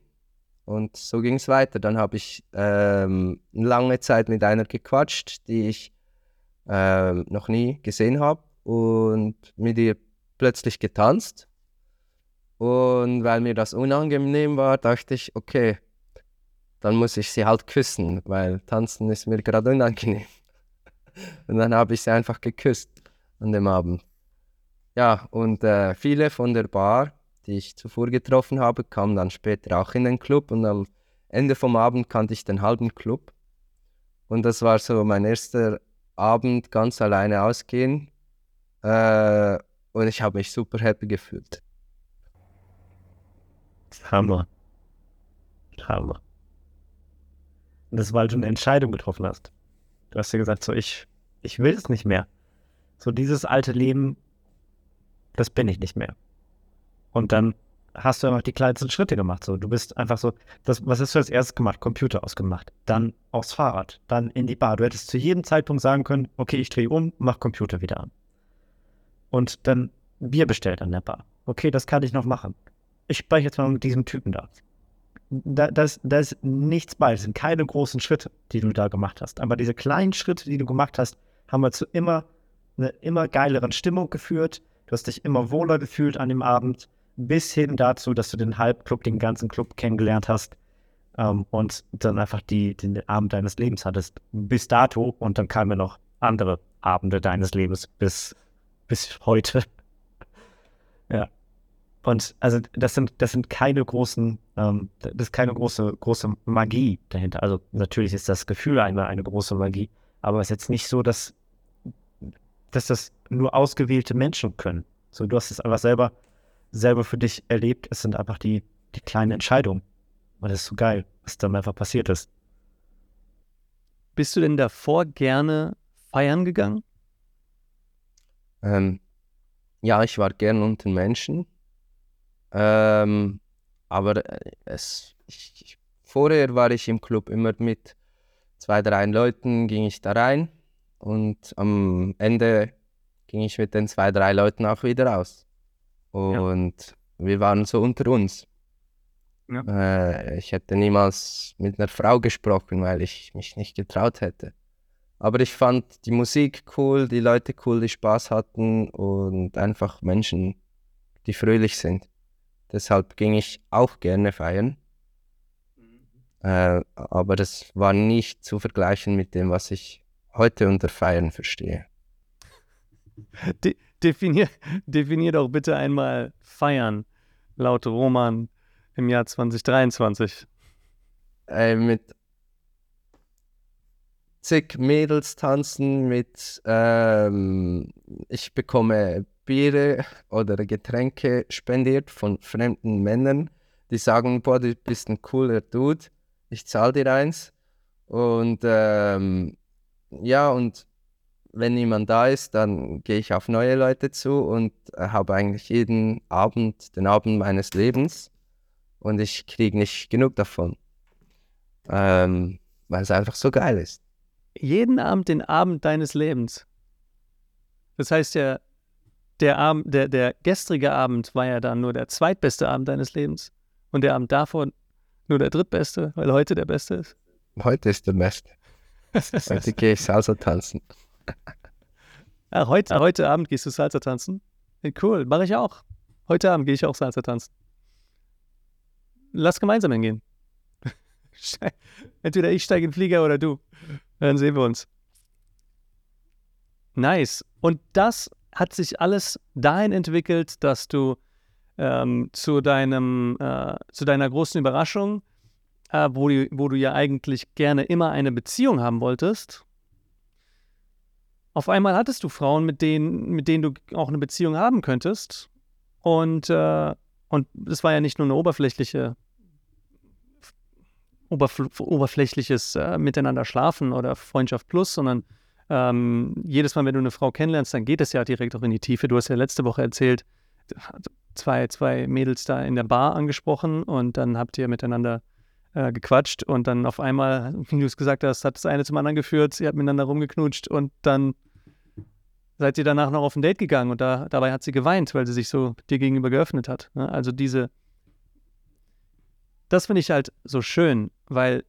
Und so ging es weiter. Dann habe ich ähm, lange Zeit mit einer gequatscht, die ich ähm, noch nie gesehen habe. Und mit ihr plötzlich getanzt. Und weil mir das unangenehm war, dachte ich, okay, dann muss ich sie halt küssen, weil tanzen ist mir gerade unangenehm. Und dann habe ich sie einfach geküsst an dem Abend. Ja, und äh, viele von der Bar, die ich zuvor getroffen habe, kamen dann später auch in den Club und am Ende vom Abend kannte ich den halben Club. Und das war so mein erster Abend ganz alleine ausgehen. Äh, und ich habe mich super happy gefühlt. Hammer. Hammer. Und das, weil du eine Entscheidung getroffen hast. Du hast ja gesagt, so ich, ich will es nicht mehr. So dieses alte Leben, das bin ich nicht mehr. Und dann hast du einfach die kleinsten Schritte gemacht. So, du bist einfach so, das, was hast du als erstes gemacht? Computer ausgemacht, dann aufs Fahrrad, dann in die Bar. Du hättest zu jedem Zeitpunkt sagen können, okay, ich drehe um, mach Computer wieder an. Und dann Bier bestellt an der Bar. Okay, das kann ich noch machen. Ich spreche jetzt mal mit diesem Typen da da, das, da ist nichts bei. Das sind keine großen Schritte, die du da gemacht hast. Aber diese kleinen Schritte, die du gemacht hast, haben wir zu immer einer immer geileren Stimmung geführt. Du hast dich immer wohler gefühlt an dem Abend, bis hin dazu, dass du den Halbclub, den ganzen Club kennengelernt hast ähm, und dann einfach die, den Abend deines Lebens hattest. Bis dato und dann kamen noch andere Abende deines Lebens bis, bis heute. ja. Und also das sind, das sind keine großen, ähm, das ist keine große, große Magie dahinter. Also natürlich ist das Gefühl eine, eine große Magie, aber es ist jetzt nicht so, dass, dass das nur ausgewählte Menschen können. So, du hast es einfach selber, selber für dich erlebt. Es sind einfach die, die kleinen Entscheidungen. Und das ist so geil, was dann einfach passiert ist. Bist du denn davor gerne feiern gegangen? Ähm, ja, ich war gern unter Menschen ähm, aber äh, es, ich, vorher war ich im Club immer mit zwei, drei Leuten, ging ich da rein und am Ende ging ich mit den zwei, drei Leuten auch wieder raus. Und ja. wir waren so unter uns. Ja. Äh, ich hätte niemals mit einer Frau gesprochen, weil ich mich nicht getraut hätte. Aber ich fand die Musik cool, die Leute cool, die Spaß hatten und einfach Menschen, die fröhlich sind. Deshalb ging ich auch gerne feiern. Äh, aber das war nicht zu vergleichen mit dem, was ich heute unter Feiern verstehe. De definier, definier doch bitte einmal Feiern laut Roman im Jahr 2023. Äh, mit zig Mädels tanzen, mit ähm, ich bekomme Biere oder Getränke spendiert von fremden Männern, die sagen, boah, du bist ein cooler Dude, ich zahle dir eins. Und ähm, ja, und wenn niemand da ist, dann gehe ich auf neue Leute zu und äh, habe eigentlich jeden Abend den Abend meines Lebens und ich kriege nicht genug davon, ähm, weil es einfach so geil ist. Jeden Abend den Abend deines Lebens. Das heißt ja, der, Abend, der, der gestrige Abend war ja dann nur der zweitbeste Abend deines Lebens. Und der Abend davor nur der drittbeste, weil heute der beste ist. Heute ist der beste. Heute gehe ich Salsa tanzen. Ja, heute, heute Abend gehst du Salsa tanzen? cool, mache ich auch. Heute Abend gehe ich auch Salsa tanzen. Lass gemeinsam hingehen. Entweder ich steige in den Flieger oder du. Dann sehen wir uns. Nice. Und das hat sich alles dahin entwickelt, dass du ähm, zu, deinem, äh, zu deiner großen Überraschung, äh, wo, du, wo du ja eigentlich gerne immer eine Beziehung haben wolltest, auf einmal hattest du Frauen, mit denen, mit denen du auch eine Beziehung haben könntest. Und, äh, und das war ja nicht nur eine oberflächliche, oberfl oberflächliches äh, Miteinander schlafen oder Freundschaft plus, sondern ähm, jedes Mal, wenn du eine Frau kennenlernst, dann geht es ja direkt auch in die Tiefe. Du hast ja letzte Woche erzählt, zwei, zwei Mädels da in der Bar angesprochen und dann habt ihr miteinander äh, gequatscht und dann auf einmal, wie du es gesagt hast, hat das eine zum anderen geführt, ihr habt miteinander rumgeknutscht und dann seid ihr danach noch auf ein Date gegangen und da, dabei hat sie geweint, weil sie sich so dir gegenüber geöffnet hat. Ne? Also diese, das finde ich halt so schön, weil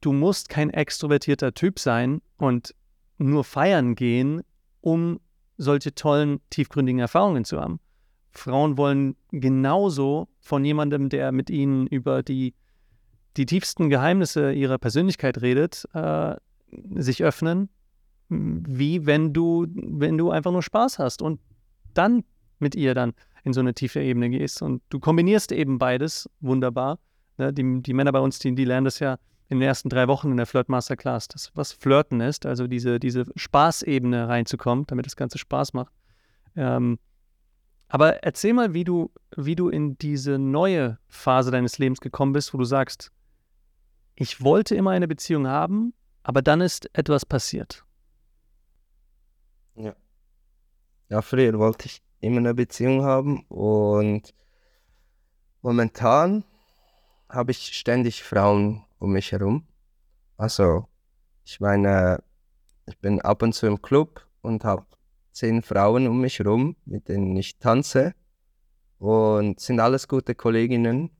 du musst kein extrovertierter Typ sein und nur feiern gehen, um solche tollen, tiefgründigen Erfahrungen zu haben. Frauen wollen genauso von jemandem, der mit ihnen über die, die tiefsten Geheimnisse ihrer Persönlichkeit redet, äh, sich öffnen, wie wenn du, wenn du einfach nur Spaß hast und dann mit ihr dann in so eine tiefe Ebene gehst. Und du kombinierst eben beides wunderbar. Ne? Die, die Männer bei uns, die, die lernen das ja in den ersten drei Wochen in der Flirt Masterclass, das, was Flirten ist, also diese, diese Spaßebene reinzukommen, damit das Ganze Spaß macht. Ähm, aber erzähl mal, wie du, wie du in diese neue Phase deines Lebens gekommen bist, wo du sagst, ich wollte immer eine Beziehung haben, aber dann ist etwas passiert. Ja. Ja, früher wollte ich immer eine Beziehung haben und momentan habe ich ständig Frauen um mich herum. Also, ich meine, ich bin ab und zu im Club und habe zehn Frauen um mich herum, mit denen ich tanze. Und sind alles gute Kolleginnen.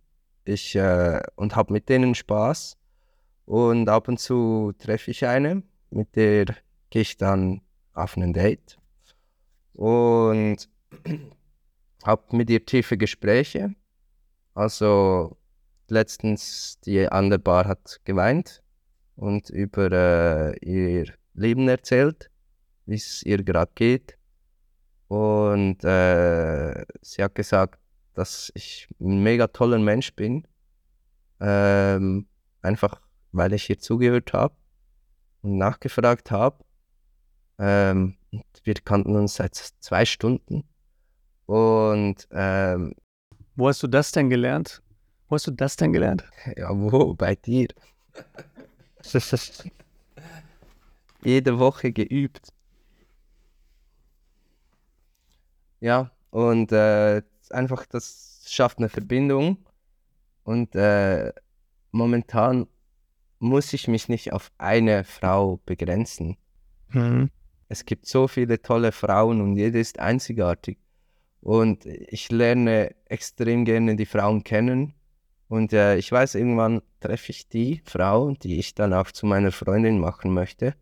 Ich äh, und habe mit denen Spaß. Und ab und zu treffe ich eine, mit der gehe ich dann auf ein Date. Und habe mit ihr tiefe Gespräche. Also letztens die andere Bar hat geweint und über äh, ihr Leben erzählt, wie es ihr gerade geht. Und äh, sie hat gesagt, dass ich ein mega toller Mensch bin. Ähm, einfach weil ich ihr zugehört habe und nachgefragt habe. Ähm, wir kannten uns seit zwei Stunden. Und ähm, wo hast du das denn gelernt? Wo hast du das denn gelernt? Ja, wo? Bei dir. Jede Woche geübt. Ja, und äh, einfach, das schafft eine Verbindung. Und äh, momentan muss ich mich nicht auf eine Frau begrenzen. Mhm. Es gibt so viele tolle Frauen und jede ist einzigartig. Und ich lerne extrem gerne die Frauen kennen und äh, ich weiß, irgendwann treffe ich die Frau, die ich dann auch zu meiner Freundin machen möchte.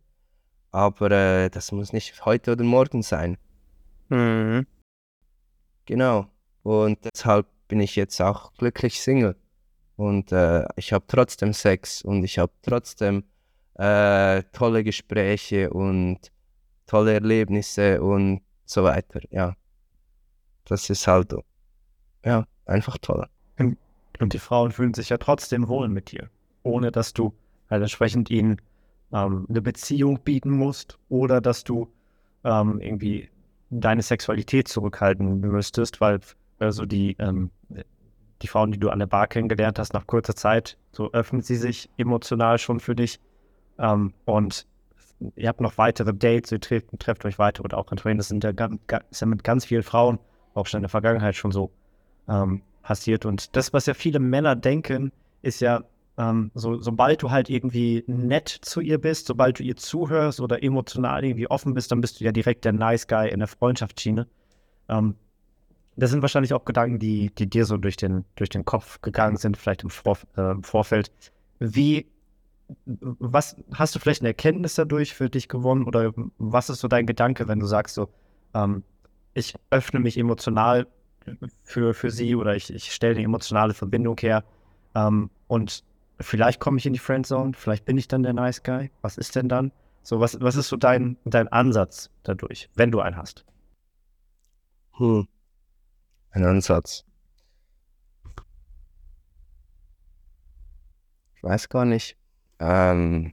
Aber äh, das muss nicht heute oder morgen sein. Mhm. Genau. Und deshalb bin ich jetzt auch glücklich Single. Und äh, ich habe trotzdem Sex und ich habe trotzdem äh, tolle Gespräche und tolle Erlebnisse und so weiter. Ja. Das ist halt, ja, einfach toll. Und die Frauen fühlen sich ja trotzdem wohl mit dir, ohne dass du halt entsprechend ihnen ähm, eine Beziehung bieten musst oder dass du ähm, irgendwie deine Sexualität zurückhalten müsstest, weil also die, ähm, die Frauen, die du an der Bar kennengelernt hast, nach kurzer Zeit, so öffnen sie sich emotional schon für dich. Ähm, und ihr habt noch weitere Dates, ihr trefft, trefft euch weiter und auch in das sind ja, ist ja mit ganz vielen Frauen auch schon in der Vergangenheit schon so ähm, passiert. Und das, was ja viele Männer denken, ist ja, ähm, so, sobald du halt irgendwie nett zu ihr bist, sobald du ihr zuhörst oder emotional irgendwie offen bist, dann bist du ja direkt der Nice Guy in der Freundschaftsschiene. Ähm, das sind wahrscheinlich auch Gedanken, die, die dir so durch den, durch den Kopf gegangen sind, vielleicht im, Vor, äh, im Vorfeld. Wie, was hast du vielleicht eine Erkenntnis dadurch für dich gewonnen oder was ist so dein Gedanke, wenn du sagst so, ähm, ich öffne mich emotional für, für sie oder ich, ich stelle eine emotionale Verbindung her. Ähm, und vielleicht komme ich in die Friendzone, vielleicht bin ich dann der Nice Guy. Was ist denn dann? So, was, was ist so dein, dein Ansatz dadurch, wenn du einen hast? Hm. Ein Ansatz. Ich weiß gar nicht. Ähm,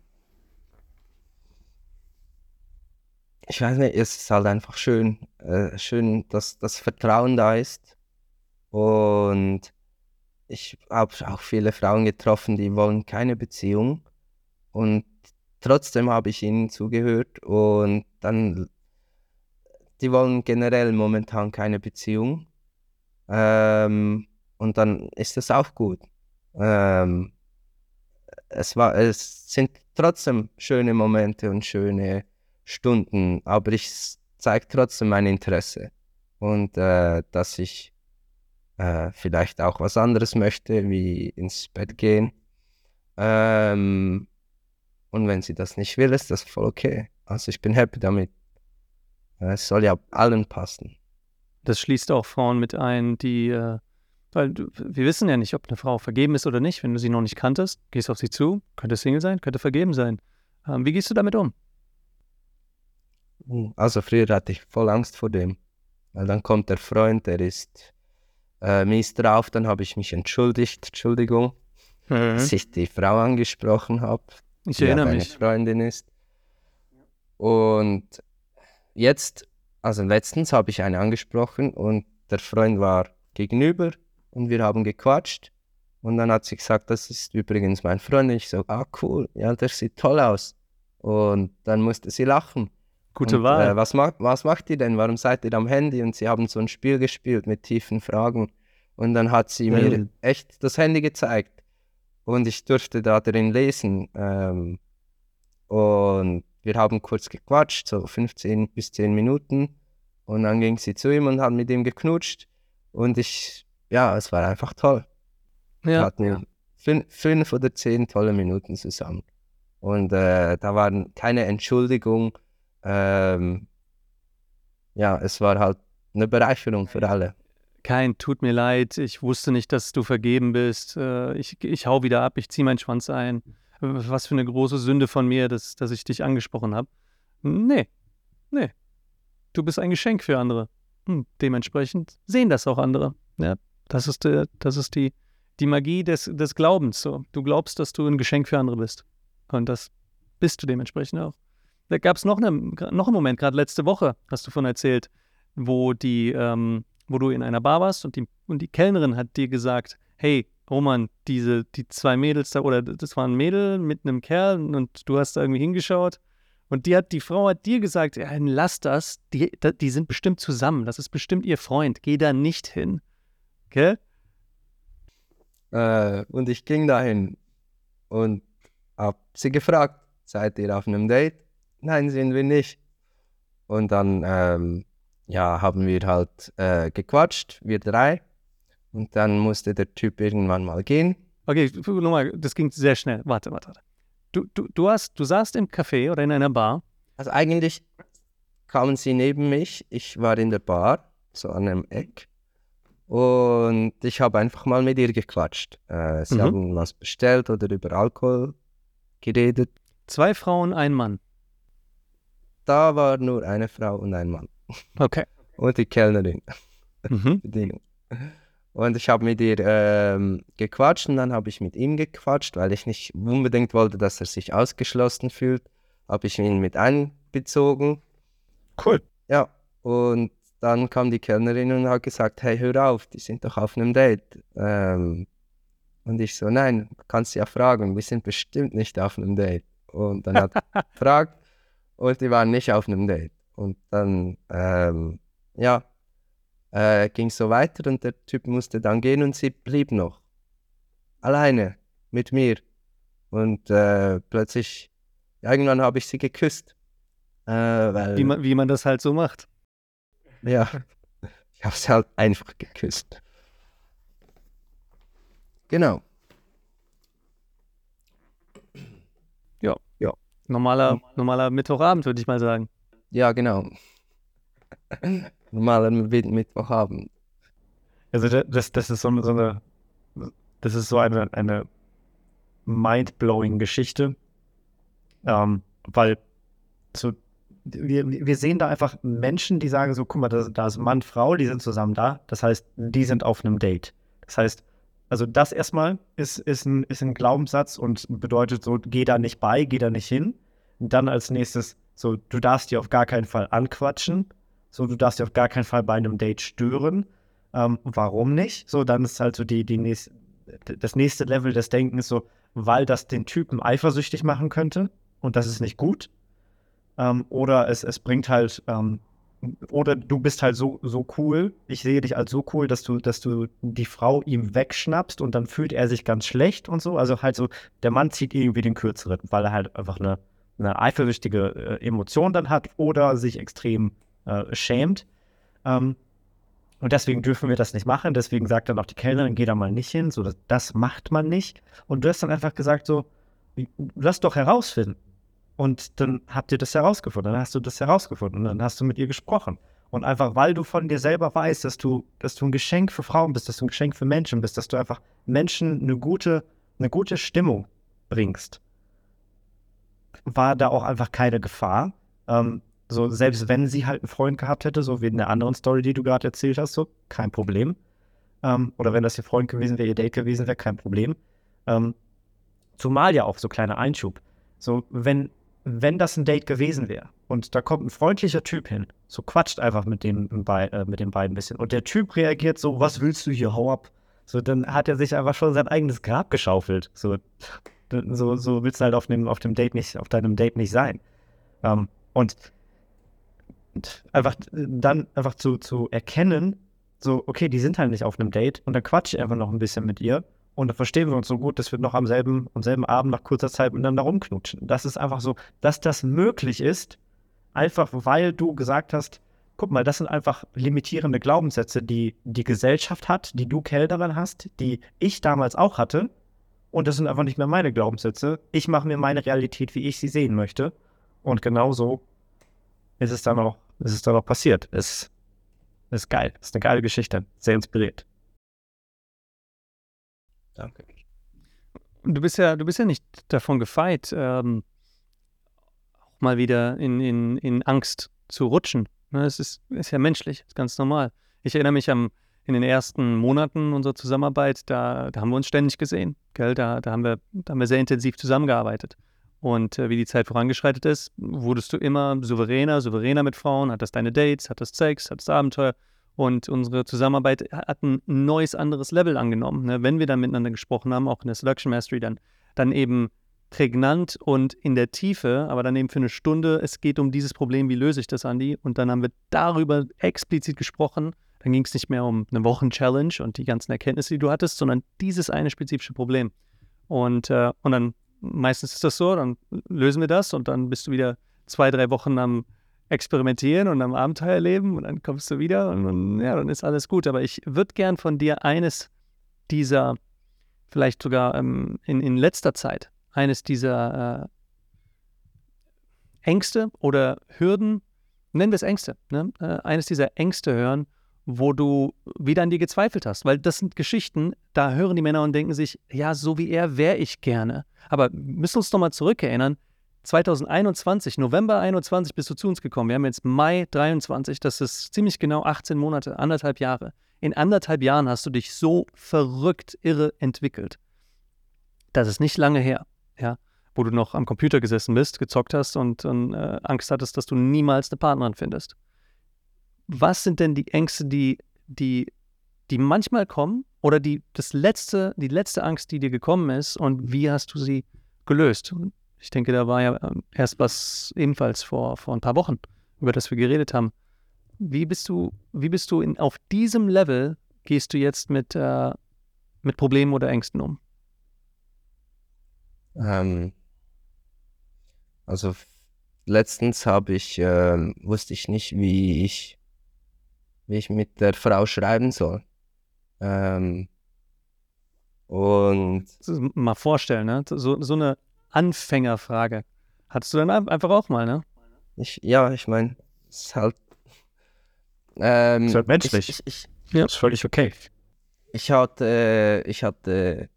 ich weiß nicht, es ist halt einfach schön, äh, schön, dass das Vertrauen da ist. Und ich habe auch viele Frauen getroffen, die wollen keine Beziehung. Und trotzdem habe ich ihnen zugehört und dann, die wollen generell momentan keine Beziehung. Ähm, und dann ist das auch gut. Ähm, es, war, es sind trotzdem schöne Momente und schöne Stunden, aber ich zeigt trotzdem mein Interesse und äh, dass ich äh, vielleicht auch was anderes möchte, wie ins Bett gehen. Ähm, und wenn sie das nicht will, ist das voll okay. Also ich bin happy damit. Es soll ja allen passen. Das schließt auch Frauen mit ein, die, äh, weil du, wir wissen ja nicht, ob eine Frau vergeben ist oder nicht. Wenn du sie noch nicht kanntest, gehst auf sie zu, könnte Single sein, könnte vergeben sein. Ähm, wie gehst du damit um? Hm, also früher hatte ich voll Angst vor dem. Weil dann kommt der Freund, der ist äh, mies drauf, dann habe ich mich entschuldigt, Entschuldigung, mhm. dass ich die Frau angesprochen habe. Ich erinnere ja mich. Freundin ist. Und jetzt, also letztens habe ich eine angesprochen und der Freund war gegenüber und wir haben gequatscht. Und dann hat sie gesagt, das ist übrigens mein Freund. Und ich so, ah cool, ja, der sieht toll aus. Und dann musste sie lachen. Gute und, Wahl. Äh, was, macht, was macht ihr denn? Warum seid ihr am Handy? Und sie haben so ein Spiel gespielt mit tiefen Fragen. Und dann hat sie mir Mhm. echt das Handy gezeigt. Und ich durfte da drin lesen. Ähm, und wir haben kurz gequatscht, so 15 bis 10 Minuten. Und dann ging sie zu ihm und hat mit ihm geknutscht. Und ich, ja, es war einfach toll. Wir ja. hatten fün fünf oder zehn tolle Minuten zusammen. Und äh, da war keine Entschuldigung. Ähm, ja, es war halt eine Bereicherung für alle. Kein tut mir leid, ich wusste nicht, dass du vergeben bist. Äh, ich, ich hau wieder ab, ich ziehe meinen Schwanz ein. Was für eine große Sünde von mir, dass, dass ich dich angesprochen habe. Nee, nee. Du bist ein Geschenk für andere. Hm, dementsprechend sehen das auch andere. Ja, das ist, äh, das ist die, die Magie des, des Glaubens. So. Du glaubst, dass du ein Geschenk für andere bist. Und das bist du dementsprechend auch. Da gab es noch, eine, noch einen Moment, gerade letzte Woche, hast du von erzählt, wo die, ähm, wo du in einer Bar warst und die, und die Kellnerin hat dir gesagt, hey, Roman, diese, die zwei Mädels da, oder das war ein Mädel mit einem Kerl und du hast da irgendwie hingeschaut und die hat, die Frau hat dir gesagt, ja, lass das, die, die sind bestimmt zusammen, das ist bestimmt ihr Freund, geh da nicht hin. Gell? Äh, und ich ging dahin und habe sie gefragt, seid ihr auf einem Date? Nein, sind wir nicht. Und dann ähm, ja, haben wir halt äh, gequatscht, wir drei. Und dann musste der Typ irgendwann mal gehen. Okay, nochmal, das ging sehr schnell. Warte, warte, warte. Du, du, du, hast, du saßt im Café oder in einer Bar. Also eigentlich kamen sie neben mich. Ich war in der Bar, so an einem Eck. Und ich habe einfach mal mit ihr gequatscht. Äh, sie Mhm. haben was bestellt oder über Alkohol geredet. Zwei Frauen, ein Mann. Da war nur eine Frau und ein Mann. Okay. Und die Kellnerin, Mhm. Bedienung. Und ich habe mit ihr ähm, gequatscht und dann habe ich mit ihm gequatscht, weil ich nicht unbedingt wollte, dass er sich ausgeschlossen fühlt. Habe ich ihn mit einbezogen. Cool. Ja, und dann kam die Kellnerin und hat gesagt, hey, hör auf, die sind doch auf einem Date. Ähm, und ich so, nein, kannst ja fragen, wir sind bestimmt nicht auf einem Date. Und dann hat er gefragt und die waren nicht auf einem Date. Und dann, ähm, ja, äh, ging so weiter und der Typ musste dann gehen und sie blieb noch. Alleine mit mir. Und äh, plötzlich, irgendwann habe ich sie geküsst. Äh, weil, Wie, man, wie man das halt so macht. Ja, ich habe sie halt einfach geküsst. Genau. Normaler, normaler Mittwochabend, würde ich mal sagen. Ja, genau. Normaler Mitt- Mittwochabend. Also da- das, das ist so, so eine, das ist so eine, eine mind-blowing Geschichte. Ähm, weil so, wir, wir sehen da einfach Menschen, die sagen so, guck mal, da, da ist Mann, Frau, die sind zusammen da. Das heißt, die sind auf einem Date. Das heißt, also das erstmal ist, ist, ein, ist ein Glaubenssatz und bedeutet so, geh da nicht bei, geh da nicht hin. Dann als nächstes, so, du darfst die auf gar keinen Fall anquatschen. So, du darfst die auf gar keinen Fall bei einem Date stören. Ähm, warum nicht? So, dann ist halt so die, die nächste, das nächste Level des Denkens so, weil das den Typen eifersüchtig machen könnte und das ist nicht gut. Ähm, oder es, es bringt halt, ähm, oder du bist halt so, so cool, ich sehe dich als so cool, dass du, dass du die Frau ihm wegschnappst und dann fühlt er sich ganz schlecht und so. Also halt so, der Mann zieht irgendwie den kürzeren, weil er halt einfach eine, eine eifersüchtige äh, Emotion dann hat oder sich extrem äh, schämt. Ähm, und deswegen dürfen wir das nicht machen. Deswegen sagt dann auch die Kellnerin, geh da mal nicht hin. So, das, das macht man nicht. Und du hast dann einfach gesagt, so, lass doch herausfinden. Und dann habt ihr das herausgefunden. Dann hast du das herausgefunden. Und dann hast du mit ihr gesprochen. Und einfach, weil du von dir selber weißt, dass du, dass du ein Geschenk für Frauen bist, dass du ein Geschenk für Menschen bist, dass du einfach Menschen eine gute, eine gute Stimmung bringst, war da auch einfach keine Gefahr. Ähm, so, selbst wenn sie halt einen Freund gehabt hätte, so wie in der anderen Story, die du gerade erzählt hast, so, kein Problem. Ähm, oder wenn das ihr Freund gewesen wäre, ihr Date gewesen wäre, kein Problem. Ähm, zumal ja auch so kleiner Einschub. So, wenn, wenn das ein Date gewesen wäre und da kommt ein freundlicher Typ hin, so quatscht einfach mit dem, äh, mit den beiden ein bisschen und der Typ reagiert so, was willst du hier, hau ab. So, dann hat er sich einfach schon sein eigenes Grab geschaufelt. So, so, so willst du halt auf dem, auf dem Date nicht, auf deinem Date nicht sein. Ähm, und einfach dann einfach zu, zu erkennen, so, okay, die sind halt nicht auf einem Date und dann quatsche ich einfach noch ein bisschen mit ihr und dann verstehen wir uns so gut, dass wir noch am selben, am selben Abend nach kurzer Zeit miteinander rumknutschen. Das ist einfach so, dass das möglich ist, einfach weil du gesagt hast, guck mal, das sind einfach limitierende Glaubenssätze, die die Gesellschaft hat, die du Kellnerin hast, die ich damals auch hatte. Und das sind einfach nicht mehr meine Glaubenssätze. Ich mache mir meine Realität, wie ich sie sehen möchte. Und genauso ist es dann auch ist es dann auch passiert. Es ist geil. Es ist eine geile Geschichte. Sehr inspiriert. Danke. Du bist ja, du bist ja nicht davon gefeit, ähm, auch mal wieder in, in, in Angst zu rutschen. Ne, es ist, ist ja menschlich, ist ganz normal. Ich erinnere mich am, in den ersten Monaten unserer Zusammenarbeit, da, da haben wir uns ständig gesehen. Gell? Da, da, haben wir, da haben wir sehr intensiv zusammengearbeitet. Und äh, wie die Zeit vorangeschreitet ist, wurdest du immer souveräner, souveräner mit Frauen, hattest deine Dates, hattest Sex, hattest Abenteuer. Und unsere Zusammenarbeit hat ein neues, anderes Level angenommen. Ne? Wenn wir dann miteinander gesprochen haben, auch in der Seduction Mastery, dann, dann eben prägnant und in der Tiefe, aber dann eben für eine Stunde, es geht um dieses Problem, wie löse ich das, Andi? Und dann haben wir darüber explizit gesprochen. Dann ging es nicht mehr um eine Wochen-Challenge und die ganzen Erkenntnisse, die du hattest, sondern dieses eine spezifische Problem. Und, äh, und dann meistens ist das so, dann lösen wir das und dann bist du wieder zwei, drei Wochen am Experimentieren und am Abenteuer erleben und dann kommst du wieder und, und ja, dann ist alles gut. Aber ich würde gern von dir eines dieser, vielleicht sogar ähm, in, in letzter Zeit, eines dieser äh, Ängste oder Hürden, nennen wir es Ängste, ne? äh, eines dieser Ängste hören, wo du wieder an dir gezweifelt hast. Weil das sind Geschichten, da hören die Männer und denken sich, ja, so wie er wäre ich gerne. Aber müssen uns doch mal zurückerinnern, 2021, November 21 bist du zu uns gekommen. Wir haben jetzt Mai 23, das ist ziemlich genau 18 Monate, anderthalb Jahre. In anderthalb Jahren hast du dich so verrückt irre entwickelt. Das ist nicht lange her, ja, wo du noch am Computer gesessen bist, gezockt hast und, und äh, Angst hattest, dass du niemals eine Partnerin findest was sind denn die Ängste, die, die, die manchmal kommen oder die, das letzte, die letzte Angst, die dir gekommen ist und wie hast du sie gelöst? Ich denke, da war ja ähm, erst was ebenfalls vor, vor ein paar Wochen, über das wir geredet haben. Wie bist du, wie bist du in, auf diesem Level gehst du jetzt mit, äh, mit Problemen oder Ängsten um? Ähm, also letztens habe ich, äh, wusste ich nicht, wie ich wie ich mit der Frau schreiben soll. Ähm, und mal vorstellen, ne? So, so eine Anfängerfrage. Hattest du dann einfach auch mal, ne? Ich, ja, ich meine, es ist halt. Ähm, ist halt menschlich. Ich, ich, ich, ja. Ist völlig okay. Ich hatte, ich hatte,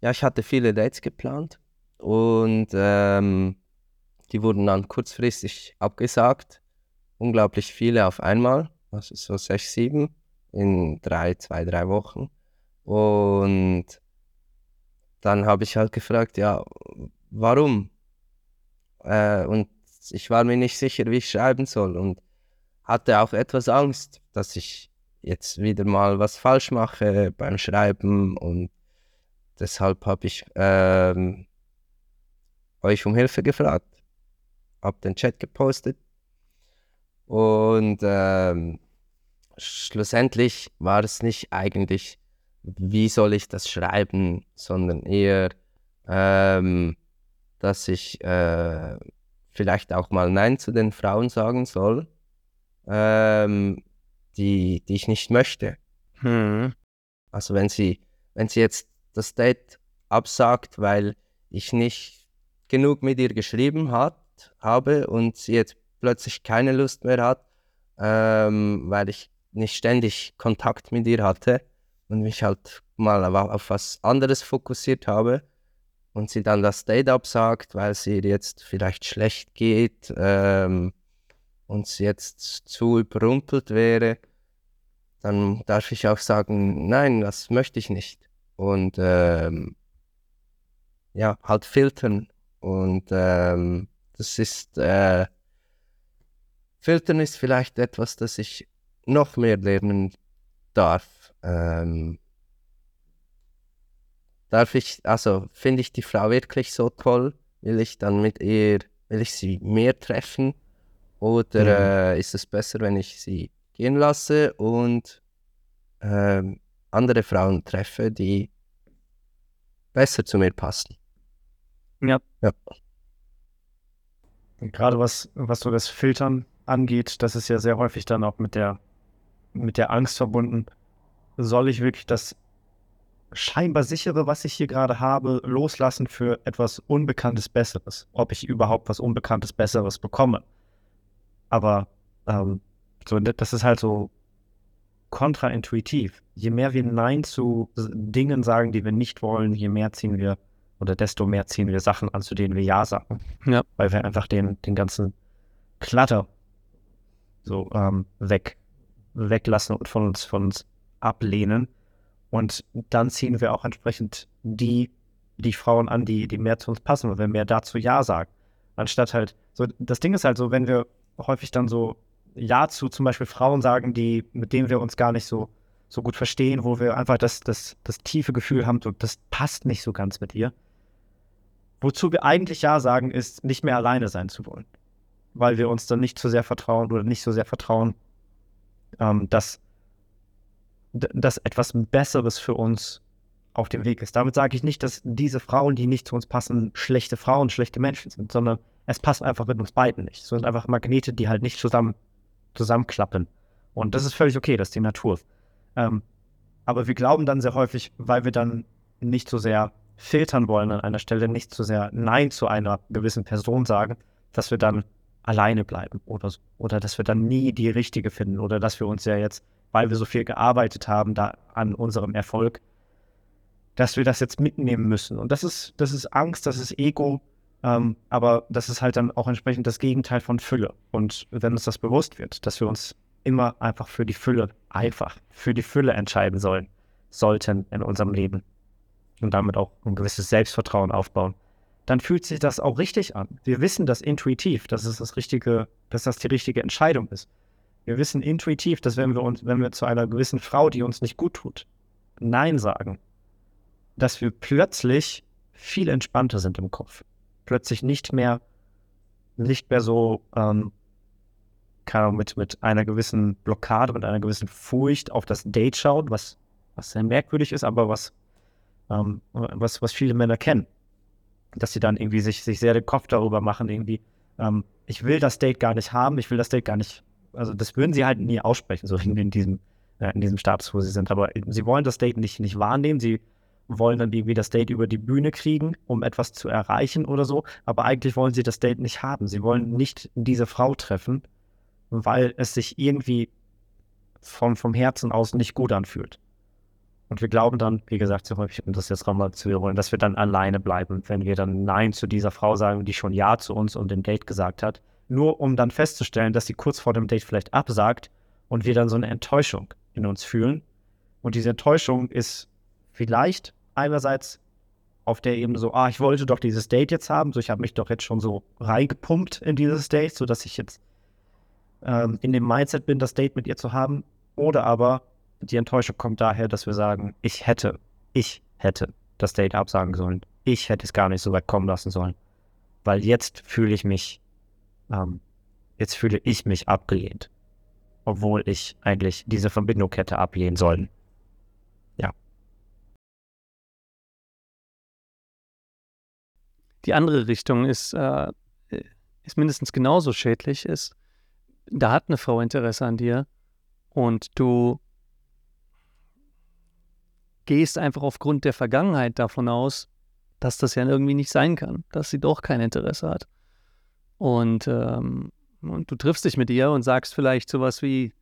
ja, ich hatte viele Dates geplant und ähm, die wurden dann kurzfristig abgesagt. Unglaublich viele auf einmal also so sechs, sieben in drei, zwei, drei Wochen. Und dann habe ich halt gefragt, ja, warum? Äh, und ich war mir nicht sicher, wie ich schreiben soll und hatte auch etwas Angst, dass ich jetzt wieder mal was falsch mache beim Schreiben und deshalb habe ich ähm, euch um Hilfe gefragt, habe den Chat gepostet und ähm, schlussendlich war es nicht eigentlich, wie soll ich das schreiben, sondern eher, ähm, dass ich äh, vielleicht auch mal Nein zu den Frauen sagen soll ähm, die, die ich nicht möchte. Hm. Also wenn sie, wenn sie jetzt das Date absagt, weil ich nicht genug mit ihr geschrieben hat, habe und sie jetzt plötzlich keine Lust mehr hat, ähm, weil ich nicht ständig Kontakt mit ihr hatte und mich halt mal auf was anderes fokussiert habe und sie dann das Date absagt, weil sie jetzt vielleicht schlecht geht ähm, und sie jetzt zu überrumpelt wäre, dann darf ich auch sagen, nein, das möchte ich nicht. Und ähm, ja, halt filtern. Und ähm, das ist, äh, filtern ist vielleicht etwas, das ich noch mehr lernen darf. Ähm, darf ich, also finde ich die Frau wirklich so toll? Will ich dann mit ihr, will ich sie mehr treffen? Oder mhm. äh, ist es besser, wenn ich sie gehen lasse und äh, andere Frauen treffe, die besser zu mir passen? Ja. ja. Gerade was, was so das Filtern angeht, das ist ja sehr häufig dann auch mit der, mit der Angst verbunden. Soll ich wirklich das scheinbar sichere, was ich hier gerade habe, loslassen für etwas Unbekanntes Besseres? Ob ich überhaupt was Unbekanntes Besseres bekomme? Aber ähm, so, das ist halt so kontraintuitiv. Je mehr wir Nein zu Dingen sagen, die wir nicht wollen, je mehr ziehen wir oder desto mehr ziehen wir Sachen an, zu denen wir Ja sagen. Ja. Weil wir einfach den, den ganzen Klatter so ähm, weg, weglassen und von uns, von uns ablehnen. Und dann ziehen wir auch entsprechend die, die Frauen an, die, die mehr zu uns passen, und wenn wir dazu Ja sagen. Anstatt halt, so, das Ding ist halt so, wenn wir häufig dann so Ja zu zum Beispiel Frauen sagen, die, mit denen wir uns gar nicht so, so gut verstehen, wo wir einfach das, das, das tiefe Gefühl haben, so, das passt nicht so ganz mit ihr. Wozu wir eigentlich Ja sagen, ist, nicht mehr alleine sein zu wollen. Weil wir uns dann nicht so sehr vertrauen oder nicht so sehr vertrauen, ähm, dass, dass etwas Besseres für uns auf dem Weg ist. Damit sage ich nicht, dass diese Frauen, die nicht zu uns passen, schlechte Frauen, schlechte Menschen sind, sondern es passt einfach mit uns beiden nicht. Es sind einfach Magnete, die halt nicht zusammen, zusammenklappen. Und das ist völlig okay, das ist die Natur. Ähm, aber wir glauben dann sehr häufig, weil wir dann nicht so sehr filtern wollen an einer Stelle, nicht so sehr Nein zu einer gewissen Person sagen, dass wir dann alleine bleiben oder, oder dass wir dann nie die richtige finden oder dass wir uns ja jetzt, weil wir so viel gearbeitet haben da an unserem Erfolg, dass wir das jetzt mitnehmen müssen. Und das ist, das ist Angst, das ist Ego, ähm, aber das ist halt dann auch entsprechend das Gegenteil von Fülle. Und wenn uns das bewusst wird, dass wir uns immer einfach für die Fülle, einfach für die Fülle entscheiden sollen, sollten in unserem Leben und damit auch ein gewisses Selbstvertrauen aufbauen, dann fühlt sich das auch richtig an. Wir wissen das intuitiv, dass es das richtige, dass das die richtige Entscheidung ist. Wir wissen intuitiv, dass wenn wir uns, wenn wir zu einer gewissen Frau, die uns nicht gut tut, Nein sagen, dass wir plötzlich viel entspannter sind im Kopf. Plötzlich nicht mehr, nicht mehr so, ähm, kann mit, mit einer gewissen Blockade, mit einer gewissen Furcht auf das Date schaut, was, was sehr merkwürdig ist, aber was, ähm, was, was viele Männer kennen. Dass sie dann irgendwie sich, sich sehr den Kopf darüber machen, irgendwie, ähm, ich will das Date gar nicht haben, ich will das Date gar nicht, also das würden sie halt nie aussprechen, so in, in diesem, äh, in diesem Status, wo sie sind. Aber sie wollen das Date nicht, nicht wahrnehmen, sie wollen dann irgendwie das Date über die Bühne kriegen, um etwas zu erreichen oder so. Aber eigentlich wollen sie das Date nicht haben. Sie wollen nicht diese Frau treffen, weil es sich irgendwie von, vom Herzen aus nicht gut anfühlt. Und wir glauben dann, wie gesagt, so häufig, um das jetzt nochmal zu wiederholen, dass wir dann alleine bleiben, wenn wir dann Nein zu dieser Frau sagen, die schon Ja zu uns und dem Date gesagt hat. Nur um dann festzustellen, dass sie kurz vor dem Date vielleicht absagt und wir dann so eine Enttäuschung in uns fühlen. Und diese Enttäuschung ist vielleicht einerseits auf der Ebene so, ah, ich wollte doch dieses Date jetzt haben, so ich habe mich doch jetzt schon so reingepumpt in dieses Date, sodass ich jetzt ähm, in dem Mindset bin, das Date mit ihr zu haben. Oder aber die Enttäuschung kommt daher, dass wir sagen, ich hätte, ich hätte das Date absagen sollen. Ich hätte es gar nicht so weit kommen lassen sollen. Weil jetzt fühle ich mich, ähm, jetzt fühle ich mich abgelehnt. Obwohl ich eigentlich diese Verbindung hätte ablehnen sollen. Ja. Die andere Richtung ist, äh, ist mindestens genauso schädlich, ist, da hat eine Frau Interesse an dir und du gehst einfach aufgrund der Vergangenheit davon aus, dass das ja irgendwie nicht sein kann, dass sie doch kein Interesse hat. Und, ähm, und du triffst dich mit ihr und sagst vielleicht sowas wie,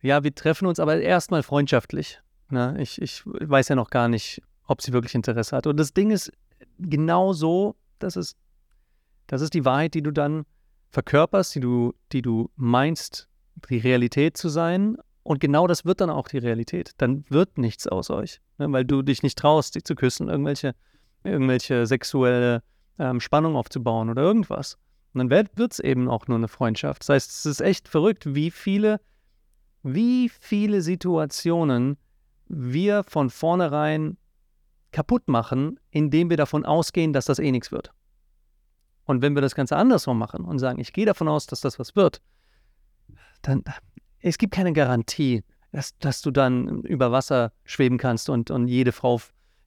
ja, wir treffen uns aber erstmal freundschaftlich. Ne? Ich, ich weiß ja noch gar nicht, ob sie wirklich Interesse hat. Und das Ding ist genau so, das ist, das ist die Wahrheit, die du dann verkörperst, die du, die du meinst, die Realität zu sein. Und genau das wird dann auch die Realität. Dann wird nichts aus euch, ne? weil du dich nicht traust, sie zu küssen, irgendwelche, irgendwelche sexuelle ähm, Spannung aufzubauen oder irgendwas. Und dann wird es eben auch nur eine Freundschaft. Das heißt, es ist echt verrückt, wie viele, wie viele Situationen wir von vornherein kaputt machen, indem wir davon ausgehen, dass das eh nichts wird. Und wenn wir das Ganze andersrum machen und sagen, ich gehe davon aus, dass das was wird, dann es gibt keine Garantie, dass, dass du dann über Wasser schweben kannst und, und jede Frau,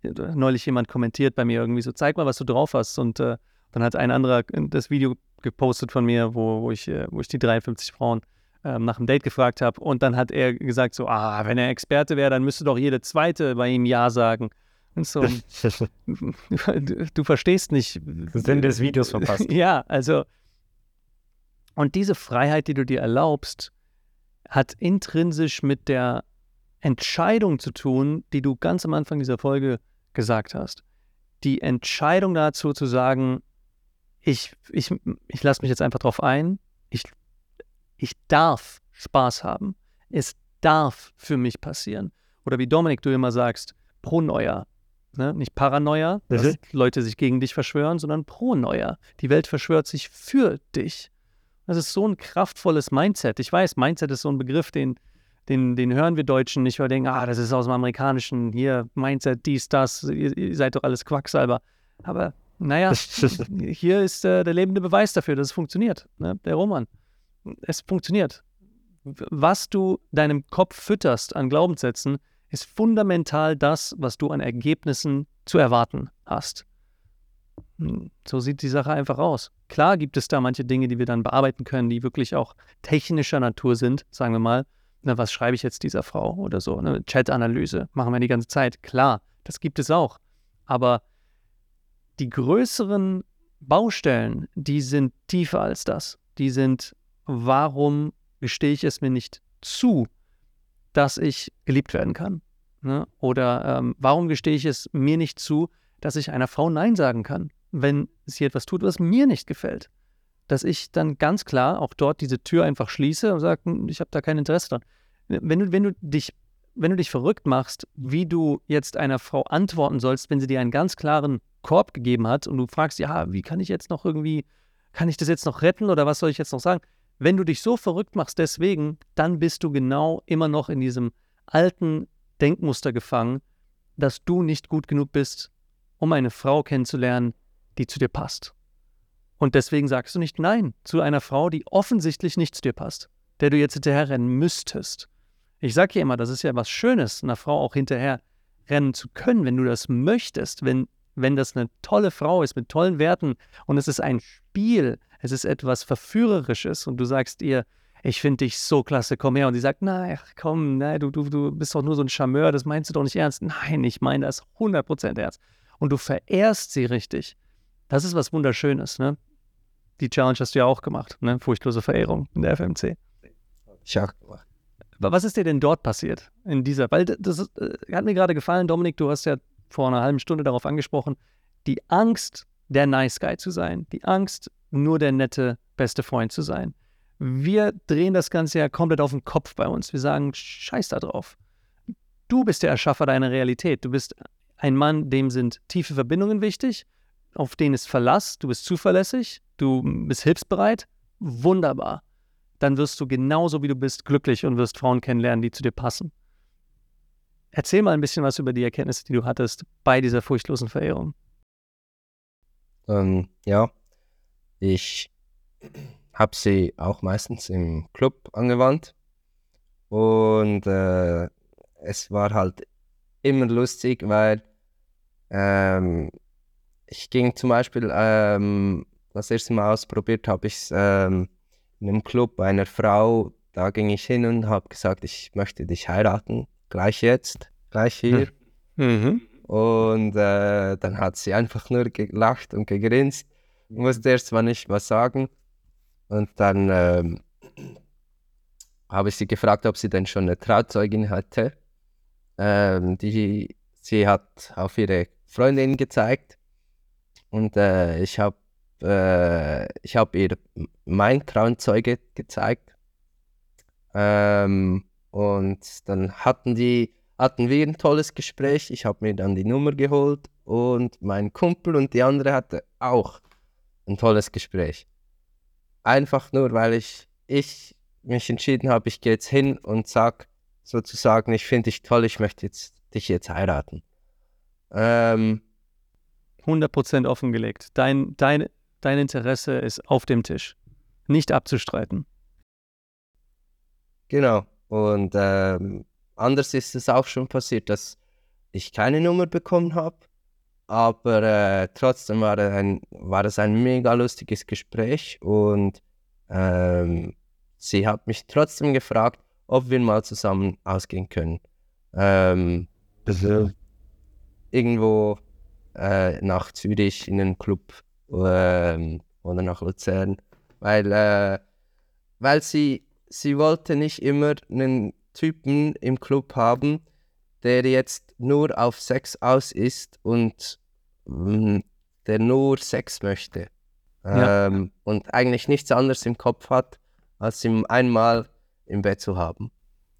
neulich jemand kommentiert bei mir irgendwie so, zeig mal, was du drauf hast. Und äh, dann hat ein anderer das Video gepostet von mir, wo, wo, ich, äh, wo ich die 53 Frauen ähm, nach einem Date gefragt habe. Und dann hat er gesagt so, ah, wenn er Experte wäre, dann müsste doch jede zweite bei ihm Ja sagen. Und so, du, du verstehst nicht. Sinn des Videos verpasst. Ja, also, und diese Freiheit, die du dir erlaubst, hat intrinsisch mit der Entscheidung zu tun, die du ganz am Anfang dieser Folge gesagt hast. Die Entscheidung dazu zu sagen, ich, ich, ich lasse mich jetzt einfach drauf ein, ich, ich darf Spaß haben, es darf für mich passieren. Oder wie Dominik, du immer sagst, Pronoia, Ne? Nicht Paranoia, dass mhm. Leute sich gegen dich verschwören, sondern Pronoia. Die Welt verschwört sich für dich. Das ist so ein kraftvolles Mindset. Ich weiß, Mindset ist so ein Begriff, den, den, den hören wir Deutschen nicht, weil wir denken, ah, das ist aus dem Amerikanischen, hier, Mindset, dies, das, ihr, ihr seid doch alles Quacksalber. Aber naja, hier ist äh, der lebende Beweis dafür, dass es funktioniert. Ne? Der Roman. Es funktioniert. Was du deinem Kopf fütterst an Glaubenssätzen, ist fundamental das, was du an Ergebnissen zu erwarten hast. So sieht die Sache einfach aus. Klar gibt es da manche Dinge, die wir dann bearbeiten können, die wirklich auch technischer Natur sind, sagen wir mal. Na, was schreibe ich jetzt dieser Frau oder so? Eine Chat-Analyse machen wir die ganze Zeit. Klar, das gibt es auch. Aber die größeren Baustellen, die sind tiefer als das. Die sind, warum gestehe ich es mir nicht zu, dass ich geliebt werden kann? Ne? Oder ähm, warum gestehe ich es mir nicht zu, dass ich einer Frau Nein sagen kann, wenn sie etwas tut, was mir nicht gefällt? Dass ich dann ganz klar auch dort diese Tür einfach schließe und sage, hm, ich habe da kein Interesse dran. Wenn du, wenn du dich wenn du dich verrückt machst, wie du jetzt einer Frau antworten sollst, wenn sie dir einen ganz klaren Korb gegeben hat und du fragst, ja, wie kann ich jetzt noch irgendwie, kann ich das jetzt noch retten oder was soll ich jetzt noch sagen? Wenn du dich so verrückt machst deswegen, dann bist du genau immer noch in diesem alten Denkmuster gefangen, dass du nicht gut genug bist, um eine Frau kennenzulernen, die zu dir passt. Und deswegen sagst du nicht Nein zu einer Frau, die offensichtlich nicht zu dir passt, der du jetzt hinterherrennen müsstest. Ich sage ja immer, das ist ja was Schönes, einer Frau auch hinterher rennen zu können, wenn du das möchtest, wenn, wenn das eine tolle Frau ist mit tollen Werten und es ist ein Spiel, es ist etwas Verführerisches und du sagst ihr, ich finde dich so klasse, komm her. Und sie sagt, nein, komm, nein, du, du, du bist doch nur so ein Charmeur, das meinst du doch nicht ernst. Nein, ich meine das 100% ernst. Und du verehrst sie richtig. Das ist was Wunderschönes, ne? Die Challenge hast du ja auch gemacht, ne? Furchtlose Verehrung in der FMC. Ich auch gemacht. Was ist dir denn dort passiert in dieser? Weil das ist, äh, hat mir gerade gefallen, Dominik, du hast ja vor einer halben Stunde darauf angesprochen, die Angst, der Nice Guy zu sein, die Angst, nur der nette beste Freund zu sein. Wir drehen das Ganze ja komplett auf den Kopf bei uns. Wir sagen, scheiß da drauf. Du bist der Erschaffer deiner Realität. Du bist ein Mann, dem sind tiefe Verbindungen wichtig, auf denen ist Verlass, du bist zuverlässig, du bist hilfsbereit. Wunderbar. Dann wirst du genauso wie du bist glücklich und wirst Frauen kennenlernen, die zu dir passen. Erzähl mal ein bisschen was über die Erkenntnisse, die du hattest bei dieser furchtlosen Verehrung. Ähm, ja, ich habe sie auch meistens im Club angewandt. Und äh, es war halt immer lustig, weil ähm, ich ging zum Beispiel, ähm, das erste Mal ausprobiert habe ich es ähm, in einem Club einer Frau, da ging ich hin und habe gesagt, ich möchte dich heiraten, gleich jetzt, gleich hier. Mhm. Und äh, dann hat sie einfach nur gelacht und gegrinst. Ich musste erst mal nicht was sagen. Und dann ähm, habe ich sie gefragt, ob sie denn schon eine Trauzeugin hatte. Ähm, die, sie hat auf ihre Freundin gezeigt. Und äh, ich habe äh, ich hab ihr mein Trauzeuge gezeigt. Ähm, und dann hatten die hatten wir ein tolles Gespräch. Ich habe mir dann die Nummer geholt und mein Kumpel und die andere hatte auch ein tolles Gespräch. Einfach nur, weil ich, ich mich entschieden habe, ich gehe jetzt hin und sage sozusagen, ich finde dich toll, ich möchte jetzt, dich jetzt heiraten. Ähm, 100% offengelegt. Dein, dein, dein Interesse ist auf dem Tisch. Nicht abzustreiten. Genau. Und ähm, anders ist es auch schon passiert, dass ich keine Nummer bekommen habe. Aber äh, trotzdem war, ein, war es ein mega lustiges Gespräch und ähm, sie hat mich trotzdem gefragt, ob wir mal zusammen ausgehen können. Ähm, also irgendwo äh, nach Zürich in einen Club ähm, oder nach Luzern, weil, äh, weil sie, sie wollte nicht immer einen Typen im Club haben, der jetzt nur auf Sex aus ist und mh, mm, der nur Sex möchte. Ja. Ähm, und eigentlich nichts anderes im Kopf hat, als ihn einmal im Bett zu haben.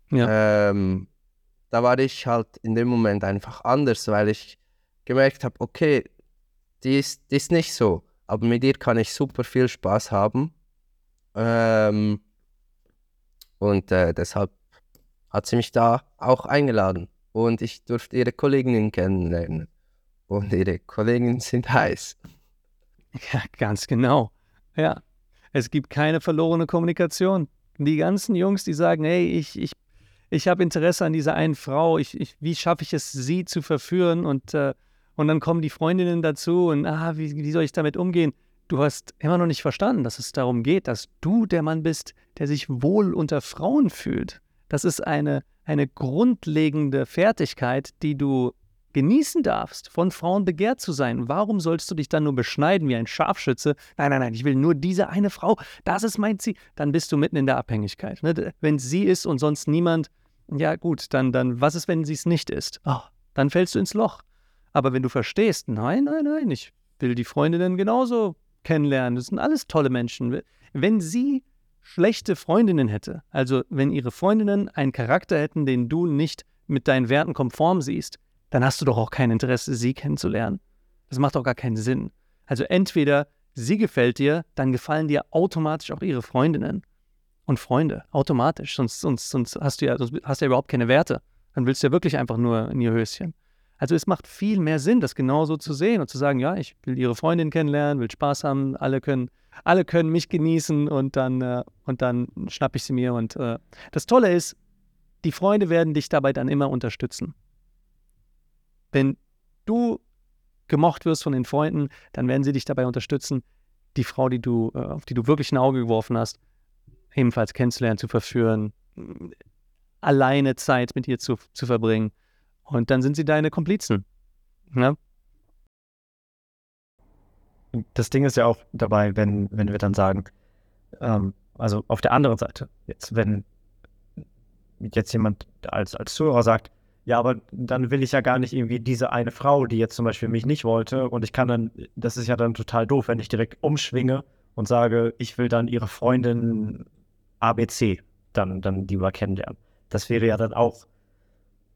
Ja. Ähm, da war ich halt in dem Moment einfach anders, weil ich gemerkt habe, okay, die ist, die ist nicht so, aber mit ihr kann ich super viel Spaß haben. Ähm, und äh, deshalb hat sie mich da auch eingeladen und ich durfte ihre Kolleginnen kennenlernen. Und ihre Kolleginnen sind heiß. Ja, ganz genau. Ja. Es gibt keine verlorene Kommunikation. Die ganzen Jungs, die sagen, hey, ich, ich, ich habe Interesse an dieser einen Frau, ich, ich, wie schaffe ich es, sie zu verführen? Und, äh, und dann kommen die Freundinnen dazu und ah, wie, wie soll ich damit umgehen? Du hast immer noch nicht verstanden, dass es darum geht, dass du der Mann bist, der sich wohl unter Frauen fühlt. Das ist eine, eine grundlegende Fertigkeit, die du genießen darfst, von Frauen begehrt zu sein. Warum sollst du dich dann nur beschneiden wie ein Scharfschütze? Nein, nein, nein, ich will nur diese eine Frau. Das ist mein Ziel. Dann bist du mitten in der Abhängigkeit. Ne? Wenn sie ist und sonst niemand, ja gut, dann, dann was ist, wenn sie es nicht ist? Oh, dann fällst du ins Loch. Aber wenn du verstehst, nein, nein, nein, ich will die Freundinnen genauso kennenlernen. Das sind alles tolle Menschen. Wenn sie schlechte Freundinnen hätte, also wenn ihre Freundinnen einen Charakter hätten, den du nicht mit deinen Werten konform siehst, dann hast du doch auch kein Interesse, sie kennenzulernen. Das macht doch gar keinen Sinn. Also entweder sie gefällt dir, dann gefallen dir automatisch auch ihre Freundinnen und Freunde, automatisch. Sonst, sonst, sonst hast du ja, sonst hast du ja überhaupt keine Werte. Dann willst du ja wirklich einfach nur in ihr Höschen. Also es macht viel mehr Sinn, das genauso zu sehen und zu sagen, ja, ich will ihre Freundin kennenlernen, will Spaß haben, alle können alle können mich genießen und dann, äh, und dann schnapp ich sie mir. Und äh, das Tolle ist, die Freunde werden dich dabei dann immer unterstützen. Wenn du gemocht wirst von den Freunden, dann werden sie dich dabei unterstützen, die Frau, die du, äh, auf die du wirklich ein Auge geworfen hast, ebenfalls kennenzulernen, zu verführen, alleine Zeit mit ihr zu, zu verbringen. Und dann sind sie deine Komplizen. Ja? das Ding ist ja auch dabei, wenn, wenn wir dann sagen, ähm, also auf der anderen Seite, jetzt, wenn jetzt jemand als, als Zuhörer sagt, ja, aber dann will ich ja gar nicht irgendwie diese eine Frau, die jetzt zum Beispiel mich nicht wollte, und ich kann dann, das ist ja dann total doof, wenn ich direkt umschwinge und sage, ich will dann ihre Freundin ABC dann, dann lieber kennenlernen. Das wäre ja dann auch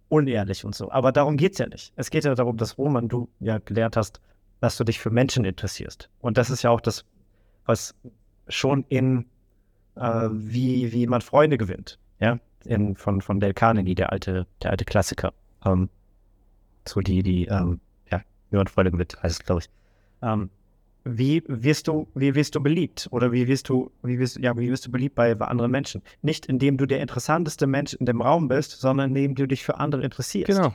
unehrlich und so. Aber darum geht es ja nicht. Es geht ja darum, dass Roman, du ja gelernt hast, dass du dich für Menschen interessierst. Und das ist ja auch das, was schon in, äh, wie, wie man Freunde gewinnt, ja, in, von, von Dale Carnegie, der alte, der alte Klassiker. Ähm, so die, die, ähm, ja, wie man Freunde gewinnt, heißt es, glaube ich. Ähm, wie wirst du, wie wirst du beliebt? Oder wie wirst du, wie wirst, ja, wie wirst du beliebt bei, bei anderen Menschen? Nicht indem du der interessanteste Mensch in dem Raum bist, sondern indem du dich für andere interessierst. Genau.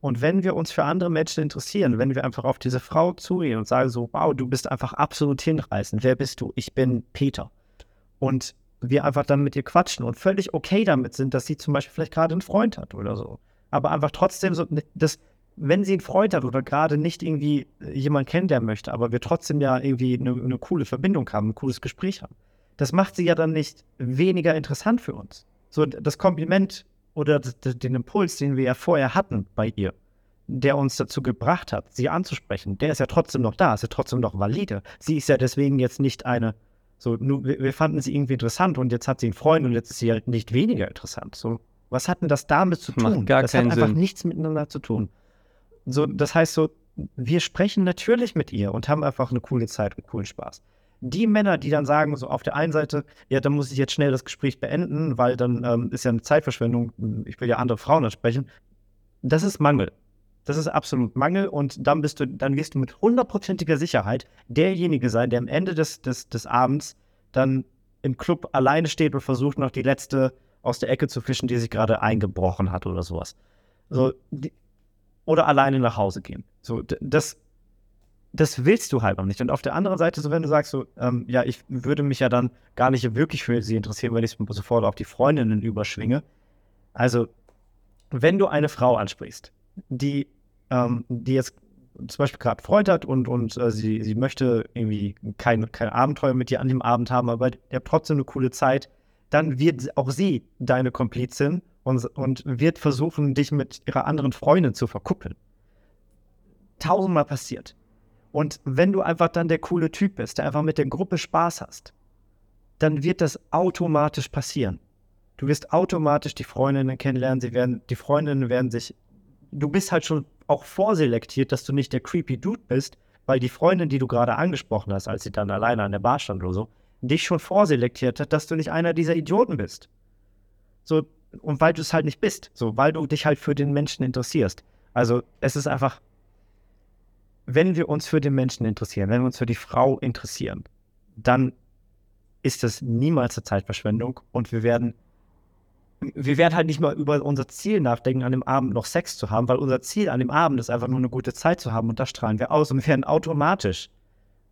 Und wenn wir uns für andere Menschen interessieren, wenn wir einfach auf diese Frau zugehen und sagen so, wow, du bist einfach absolut hinreißend. Wer bist du? Ich bin Peter. und wir einfach dann mit ihr quatschen und völlig okay damit sind, dass sie zum Beispiel vielleicht gerade einen Freund hat oder so. Aber einfach trotzdem so, das, wenn sie einen Freund hat oder gerade nicht irgendwie jemanden kennenlernen möchte, aber wir trotzdem ja irgendwie eine, eine coole Verbindung haben, ein cooles Gespräch haben, das macht sie ja dann nicht weniger interessant für uns. So das Kompliment oder den Impuls, den wir ja vorher hatten bei ihr, der uns dazu gebracht hat, sie anzusprechen, der ist ja trotzdem noch da, ist ja trotzdem noch valide. Sie ist ja deswegen jetzt nicht eine, so, nur, wir, wir fanden sie irgendwie interessant und jetzt hat sie einen Freund und jetzt ist sie halt nicht weniger interessant. So, was hat denn das damit zu tun? Macht gar das keinen hat einfach Sinn. nichts miteinander zu tun. So, das heißt so, wir sprechen natürlich mit ihr und haben einfach eine coole Zeit und coolen Spaß. Die Männer, die dann sagen, so auf der einen Seite, ja, dann muss ich jetzt schnell das Gespräch beenden, weil dann ähm, ist ja eine Zeitverschwendung, ich will ja andere Frauen ansprechen, das ist Mangel. Das ist absolut Mangel und dann bist du, dann wirst du mit hundertprozentiger Sicherheit derjenige sein, der am Ende des, des, des Abends dann im Club alleine steht und versucht, noch die letzte aus der Ecke zu fischen, die sich gerade eingebrochen hat oder sowas. So, die, oder alleine nach Hause gehen. So, das, das willst du halt noch nicht. Und auf der anderen Seite, so wenn du sagst, so, ähm, ja, ich würde mich ja dann gar nicht wirklich für sie interessieren, weil ich sofort auf die Freundinnen überschwinge. Also, wenn du eine Frau ansprichst, die, ähm, die jetzt zum Beispiel gerade Freund hat und, und äh, sie, sie möchte irgendwie kein, kein Abenteuer mit dir an dem Abend haben, aber ihr habt trotzdem eine coole Zeit, dann wird auch sie deine Komplizin und, und wird versuchen, dich mit ihrer anderen Freundin zu verkuppeln. Tausendmal passiert. Und wenn du einfach dann der coole Typ bist, der einfach mit der Gruppe Spaß hast, dann wird das automatisch passieren. Du wirst automatisch die Freundinnen kennenlernen, sie werden, die Freundinnen werden sich, du bist halt schon auch vorselektiert, dass du nicht der creepy Dude bist, weil die Freundin, die du gerade angesprochen hast, als sie dann alleine an der Bar stand oder so, dich schon vorselektiert hat, dass du nicht einer dieser Idioten bist. So, und weil du es halt nicht bist, so, weil du dich halt für den Menschen interessierst. Also, es ist einfach, wenn wir uns für den Menschen interessieren, wenn wir uns für die Frau interessieren, dann ist das niemals eine Zeitverschwendung und wir werden, wir werden halt nicht mal über unser Ziel nachdenken, an dem Abend noch Sex zu haben, weil unser Ziel an dem Abend ist einfach nur eine gute Zeit zu haben und das strahlen wir aus und wir werden automatisch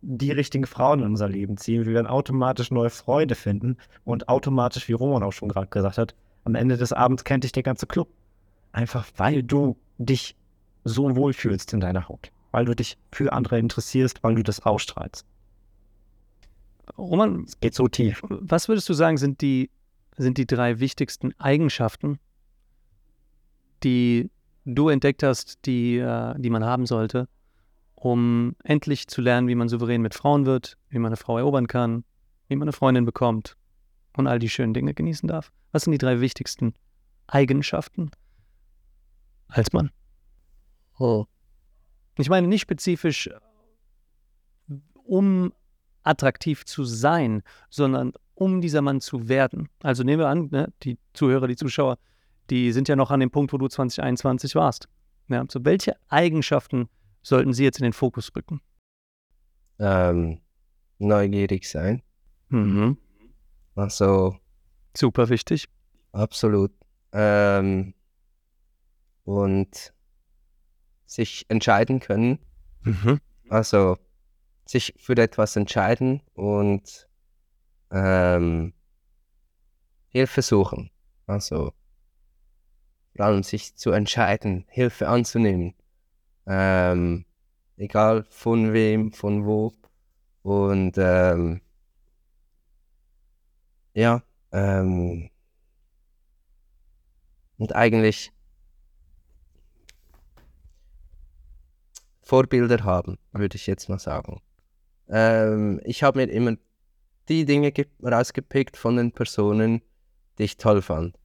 die richtigen Frauen in unser Leben ziehen. Wir werden automatisch neue Freunde finden und automatisch, wie Roman auch schon gerade gesagt hat, am Ende des Abends kennt dich der ganze Club. Einfach weil du dich so wohl fühlst in deiner Haut. Weil du dich für andere interessierst, weil du das ausstrahlst. Roman, Es geht so tief. was würdest du sagen, sind die, sind die drei wichtigsten Eigenschaften, die du entdeckt hast, die, äh, die man haben sollte, um endlich zu lernen, wie man souverän mit Frauen wird, wie man eine Frau erobern kann, wie man eine Freundin bekommt und all die schönen Dinge genießen darf? Was sind die drei wichtigsten Eigenschaften als Mann? Hm. Ich meine nicht spezifisch, um attraktiv zu sein, sondern um dieser Mann zu werden. Also nehmen wir an, ne, die Zuhörer, die Zuschauer, die sind ja noch an dem Punkt, wo du 2021 warst. Ja, so welche Eigenschaften sollten sie jetzt in den Fokus rücken? Ähm, neugierig sein. Mhm. Also Super wichtig. absolut. Ähm, und sich entscheiden können. Mhm. Also sich für etwas entscheiden und ähm, Hilfe suchen. Also vor allem sich zu entscheiden, Hilfe anzunehmen. Ähm, egal von wem, von wo. Und ähm, ja, ähm, und eigentlich Vorbilder haben, würde ich jetzt mal sagen. Ähm, ich habe mir immer die Dinge ge- rausgepickt von den Personen, die ich toll fand.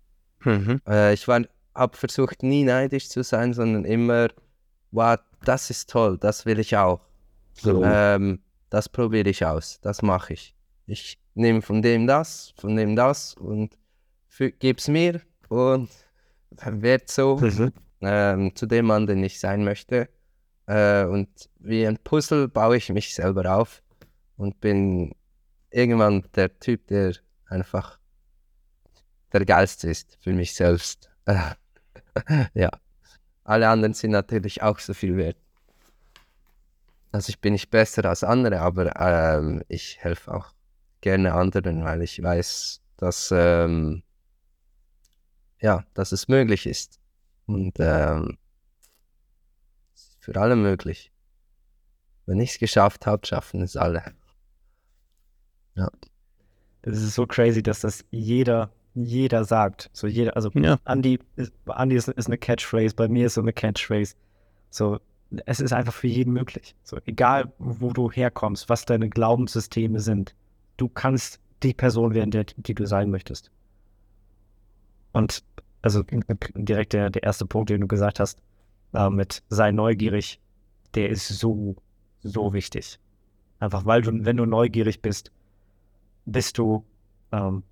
Mhm. Äh, ich habe versucht, nie neidisch zu sein, sondern immer, wow, das ist toll, das will ich auch. So. Ähm, das probiere ich aus, das mache ich. Ich nehme von dem das, von dem das und gebe es mir und wird so Mhm. ähm, zu dem Mann, den ich sein möchte. Äh, und wie ein Puzzle baue ich mich selber auf und bin irgendwann der Typ, der einfach der Geilste ist für mich selbst. ja. Alle anderen sind natürlich auch so viel wert. Also ich bin nicht besser als andere, aber ähm, ich helfe auch gerne anderen, weil ich weiß, dass, ähm, ja, dass es möglich ist. Und ähm, für alle möglich. Wenn ich es geschafft habe, schaffen es alle. Ja. Das ist so crazy, dass das jeder, jeder sagt. So jeder, also Ja. Andi, ist, Andi ist, ist eine Catchphrase, bei mir ist so eine Catchphrase. So, es ist einfach für jeden möglich. So, egal wo du herkommst, was deine Glaubenssysteme sind, du kannst die Person werden, der, die du sein möchtest. Und also direkt der, der erste Punkt, den du gesagt hast, äh, mit sei neugierig, der ist so, so wichtig. Einfach weil du, wenn du neugierig bist, bist du, ähm,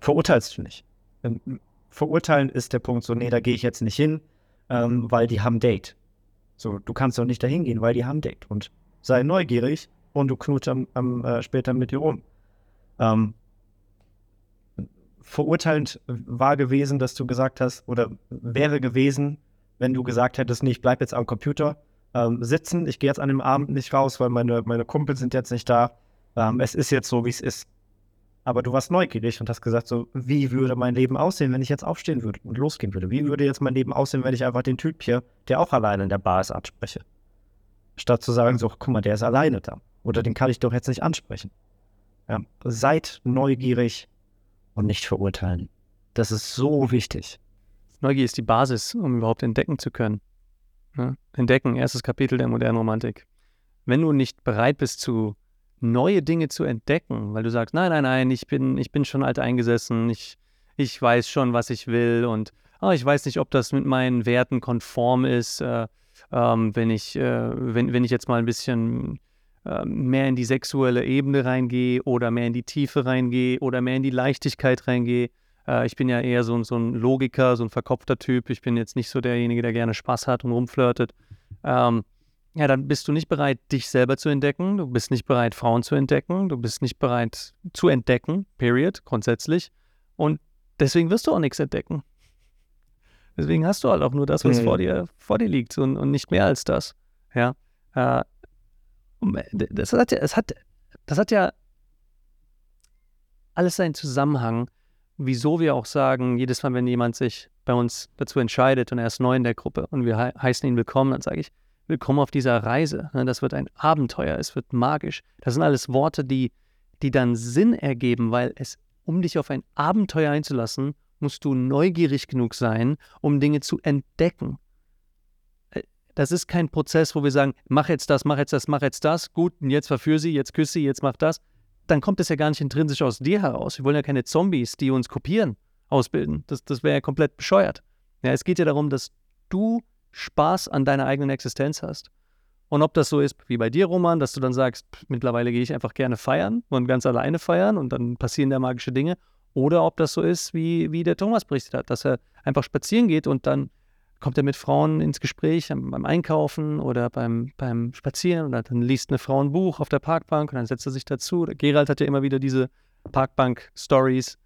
verurteilst du nicht. Ähm, Verurteilen ist der Punkt so, nee, da gehe ich jetzt nicht hin, ähm, weil die haben Date. So, du kannst doch nicht dahin gehen, weil die haben Date. Und sei neugierig und du knutsch am, am äh, später mit dir rum. Ähm, verurteilend war gewesen, dass du gesagt hast, oder wäre gewesen, wenn du gesagt hättest, nee, ich bleib jetzt am Computer ähm, sitzen, ich gehe jetzt an dem Abend nicht raus, weil meine, meine Kumpel sind jetzt nicht da. Ähm, es ist jetzt so, wie es ist. Aber du warst neugierig und hast gesagt, so, wie würde mein Leben aussehen, wenn ich jetzt aufstehen würde und losgehen würde? Wie würde jetzt mein Leben aussehen, wenn ich einfach den Typ hier, der auch alleine in der Bar ist, anspreche? Statt zu sagen, so, guck mal, der ist alleine da. Oder den kann ich doch jetzt nicht ansprechen. Ja, seid neugierig und nicht verurteilen. Das ist so wichtig. Neugier ist die Basis, um überhaupt entdecken zu können. Ja? Entdecken, erstes Kapitel der modernen Romantik. Wenn du nicht bereit bist, zu neue Dinge zu entdecken, weil du sagst, nein, nein, nein, ich bin, ich bin schon alt eingesessen, ich, ich weiß schon, was ich will und oh, ich weiß nicht, ob das mit meinen Werten konform ist, äh, ähm, wenn, ich, äh, wenn, wenn ich jetzt mal ein bisschen mehr in die sexuelle Ebene reingehe oder mehr in die Tiefe reingehe oder mehr in die Leichtigkeit reingehe. Äh, ich bin ja eher so, so ein Logiker, so ein verkopfter Typ. Ich bin jetzt nicht so derjenige, der gerne Spaß hat und rumflirtet. Ähm, ja, dann bist du nicht bereit, dich selber zu entdecken. Du bist nicht bereit, Frauen zu entdecken. Du bist nicht bereit zu entdecken, period, grundsätzlich. Und deswegen wirst du auch nichts entdecken. Deswegen hast du halt auch nur das, was Mhm. vor, dir, vor dir liegt und, und nicht mehr als das. Ja. Äh, das, hat ja, es hat, das hat ja alles seinen Zusammenhang, wieso wir auch sagen, jedes Mal, wenn jemand sich bei uns dazu entscheidet und er ist neu in der Gruppe und wir he heißen ihn willkommen, dann sage ich, willkommen auf dieser Reise. Ne, Das wird ein Abenteuer, es wird magisch. Das sind alles Worte, die, die dann Sinn ergeben, weil es, um dich auf ein Abenteuer einzulassen, musst du neugierig genug sein, um Dinge zu entdecken. Das ist kein Prozess, wo wir sagen, mach jetzt das, mach jetzt das, mach jetzt das, gut, und jetzt verführ sie, jetzt küsse sie, jetzt mach das. Dann kommt es ja gar nicht intrinsisch aus dir heraus. Wir wollen ja keine Zombies, die uns kopieren, ausbilden. Das, das wäre ja komplett bescheuert. Ja, es geht ja darum, dass du Spaß an deiner eigenen Existenz hast. Und ob das so ist wie bei dir, Roman, dass du dann sagst, pff, mittlerweile gehe ich einfach gerne feiern und ganz alleine feiern und dann passieren da magische Dinge. Oder ob das so ist, wie, wie der Thomas berichtet hat, dass er einfach spazieren geht und dann kommt er mit Frauen ins Gespräch beim Einkaufen oder beim, beim Spazieren oder dann liest eine Frau ein Buch auf der Parkbank und dann setzt er sich dazu. Gerald hat ja immer wieder diese Parkbank-Stories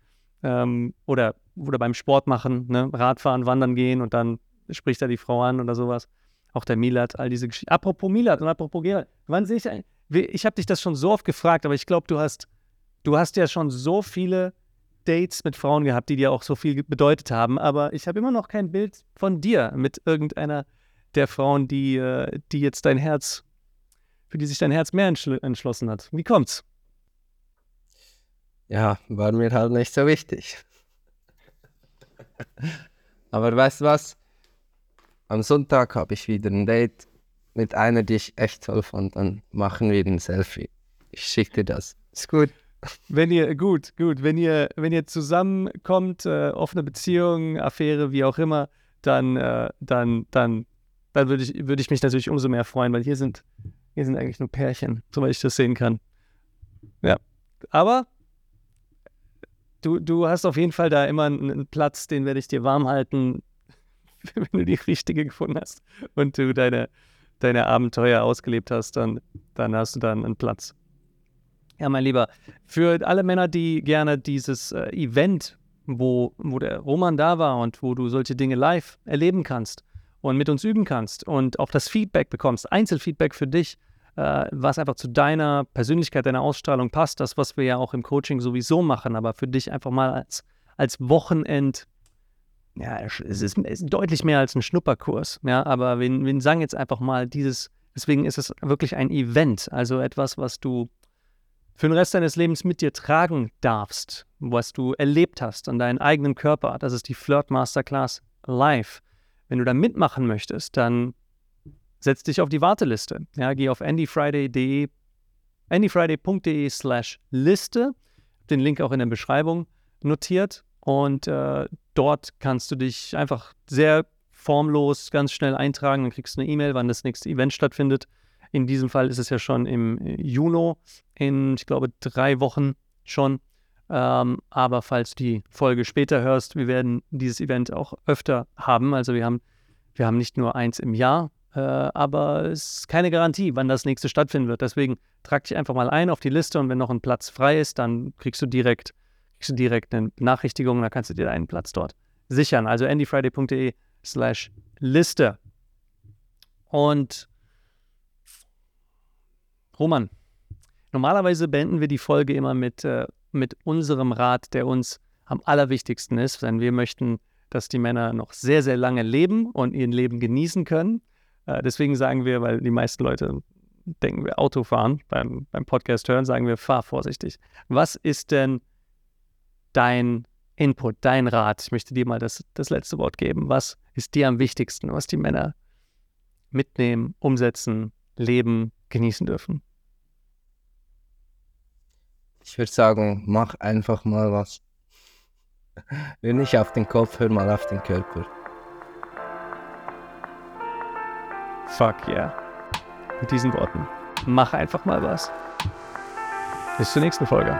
ähm, oder, oder beim Sport machen, ne? Radfahren, wandern gehen und dann spricht er die Frau an oder sowas. Auch der Milat, all diese Geschichten. Apropos Milat und apropos Gerald, wann sehe ich ein, Ich habe dich das schon so oft gefragt, aber ich glaube, du hast, du hast ja schon so viele Dates mit Frauen gehabt, die dir auch so viel bedeutet haben, aber ich habe immer noch kein Bild von dir mit irgendeiner der Frauen, die, äh, die jetzt dein Herz, für die sich dein Herz mehr entschl entschlossen hat. Wie kommt's? Ja, war mir halt nicht so wichtig. Aber weißt du was? Am Sonntag habe ich wieder ein Date mit einer, die ich echt toll fand. Dann machen wir ein Selfie. Ich schicke dir das. Ist gut. Wenn ihr, gut, gut, wenn ihr, wenn ihr zusammenkommt, äh, offene Beziehung, Affäre, wie auch immer, dann, äh, dann, dann, dann würde ich, würde ich mich natürlich umso mehr freuen, weil hier sind, hier sind eigentlich nur Pärchen, soweit ich das sehen kann. Ja. Aber du, du hast auf jeden Fall da immer einen, einen Platz, den werde ich dir warm halten, wenn du die richtige gefunden hast und du deine, deine Abenteuer ausgelebt hast, dann, dann hast du da einen Platz. Ja, mein Lieber, für alle Männer, die gerne dieses äh, Event, wo, wo der Roman da war und wo du solche Dinge live erleben kannst und mit uns üben kannst und auch das Feedback bekommst, Einzelfeedback für dich, äh, was einfach zu deiner Persönlichkeit, deiner Ausstrahlung passt. Das, was wir ja auch im Coaching sowieso machen, aber für dich einfach mal als, als Wochenend, ja, es ist, es ist deutlich mehr als ein Schnupperkurs. Ja, aber wir, wir sagen jetzt einfach mal dieses, deswegen ist es wirklich ein Event, also etwas, was du für den Rest deines Lebens mit dir tragen darfst, was du erlebt hast an deinem eigenen Körper. Das ist die Flirt Masterclass Live. Wenn du da mitmachen möchtest, dann setz dich auf die Warteliste. Ja, geh auf andyfriday.de, andyfriday.de slash Liste, den Link auch in der Beschreibung notiert und äh, dort kannst du dich einfach sehr formlos ganz schnell eintragen, dann kriegst du eine E-Mail, wann das nächste Event stattfindet. In diesem Fall ist es ja schon im Juni, in, ich glaube, drei Wochen schon. Ähm, aber falls du die Folge später hörst, wir werden dieses Event auch öfter haben. Also wir haben, wir haben nicht nur eins im Jahr, äh, aber es ist keine Garantie, wann das nächste stattfinden wird. Deswegen trag dich einfach mal ein auf die Liste und wenn noch ein Platz frei ist, dann kriegst du direkt, kriegst du direkt eine Benachrichtigung, dann kannst du dir deinen Platz dort sichern. Also andyfriday.de slash Liste. Und Roman, normalerweise beenden wir die Folge immer mit, äh, mit unserem Rat, der uns am allerwichtigsten ist, denn wir möchten, dass die Männer noch sehr, sehr lange leben und ihr Leben genießen können. Äh, deswegen sagen wir, weil die meisten Leute denken wir Autofahren beim, beim Podcast hören, sagen wir, fahr vorsichtig. Was ist denn dein Input, dein Rat? Ich möchte dir mal das, das letzte Wort geben. Was ist dir am wichtigsten, was die Männer mitnehmen, umsetzen, leben, genießen dürfen? Ich würde sagen, mach einfach mal was. Hör nicht auf den Kopf, hör mal auf den Körper. Fuck yeah. Mit diesen Worten. Mach einfach mal was. Bis zur nächsten Folge.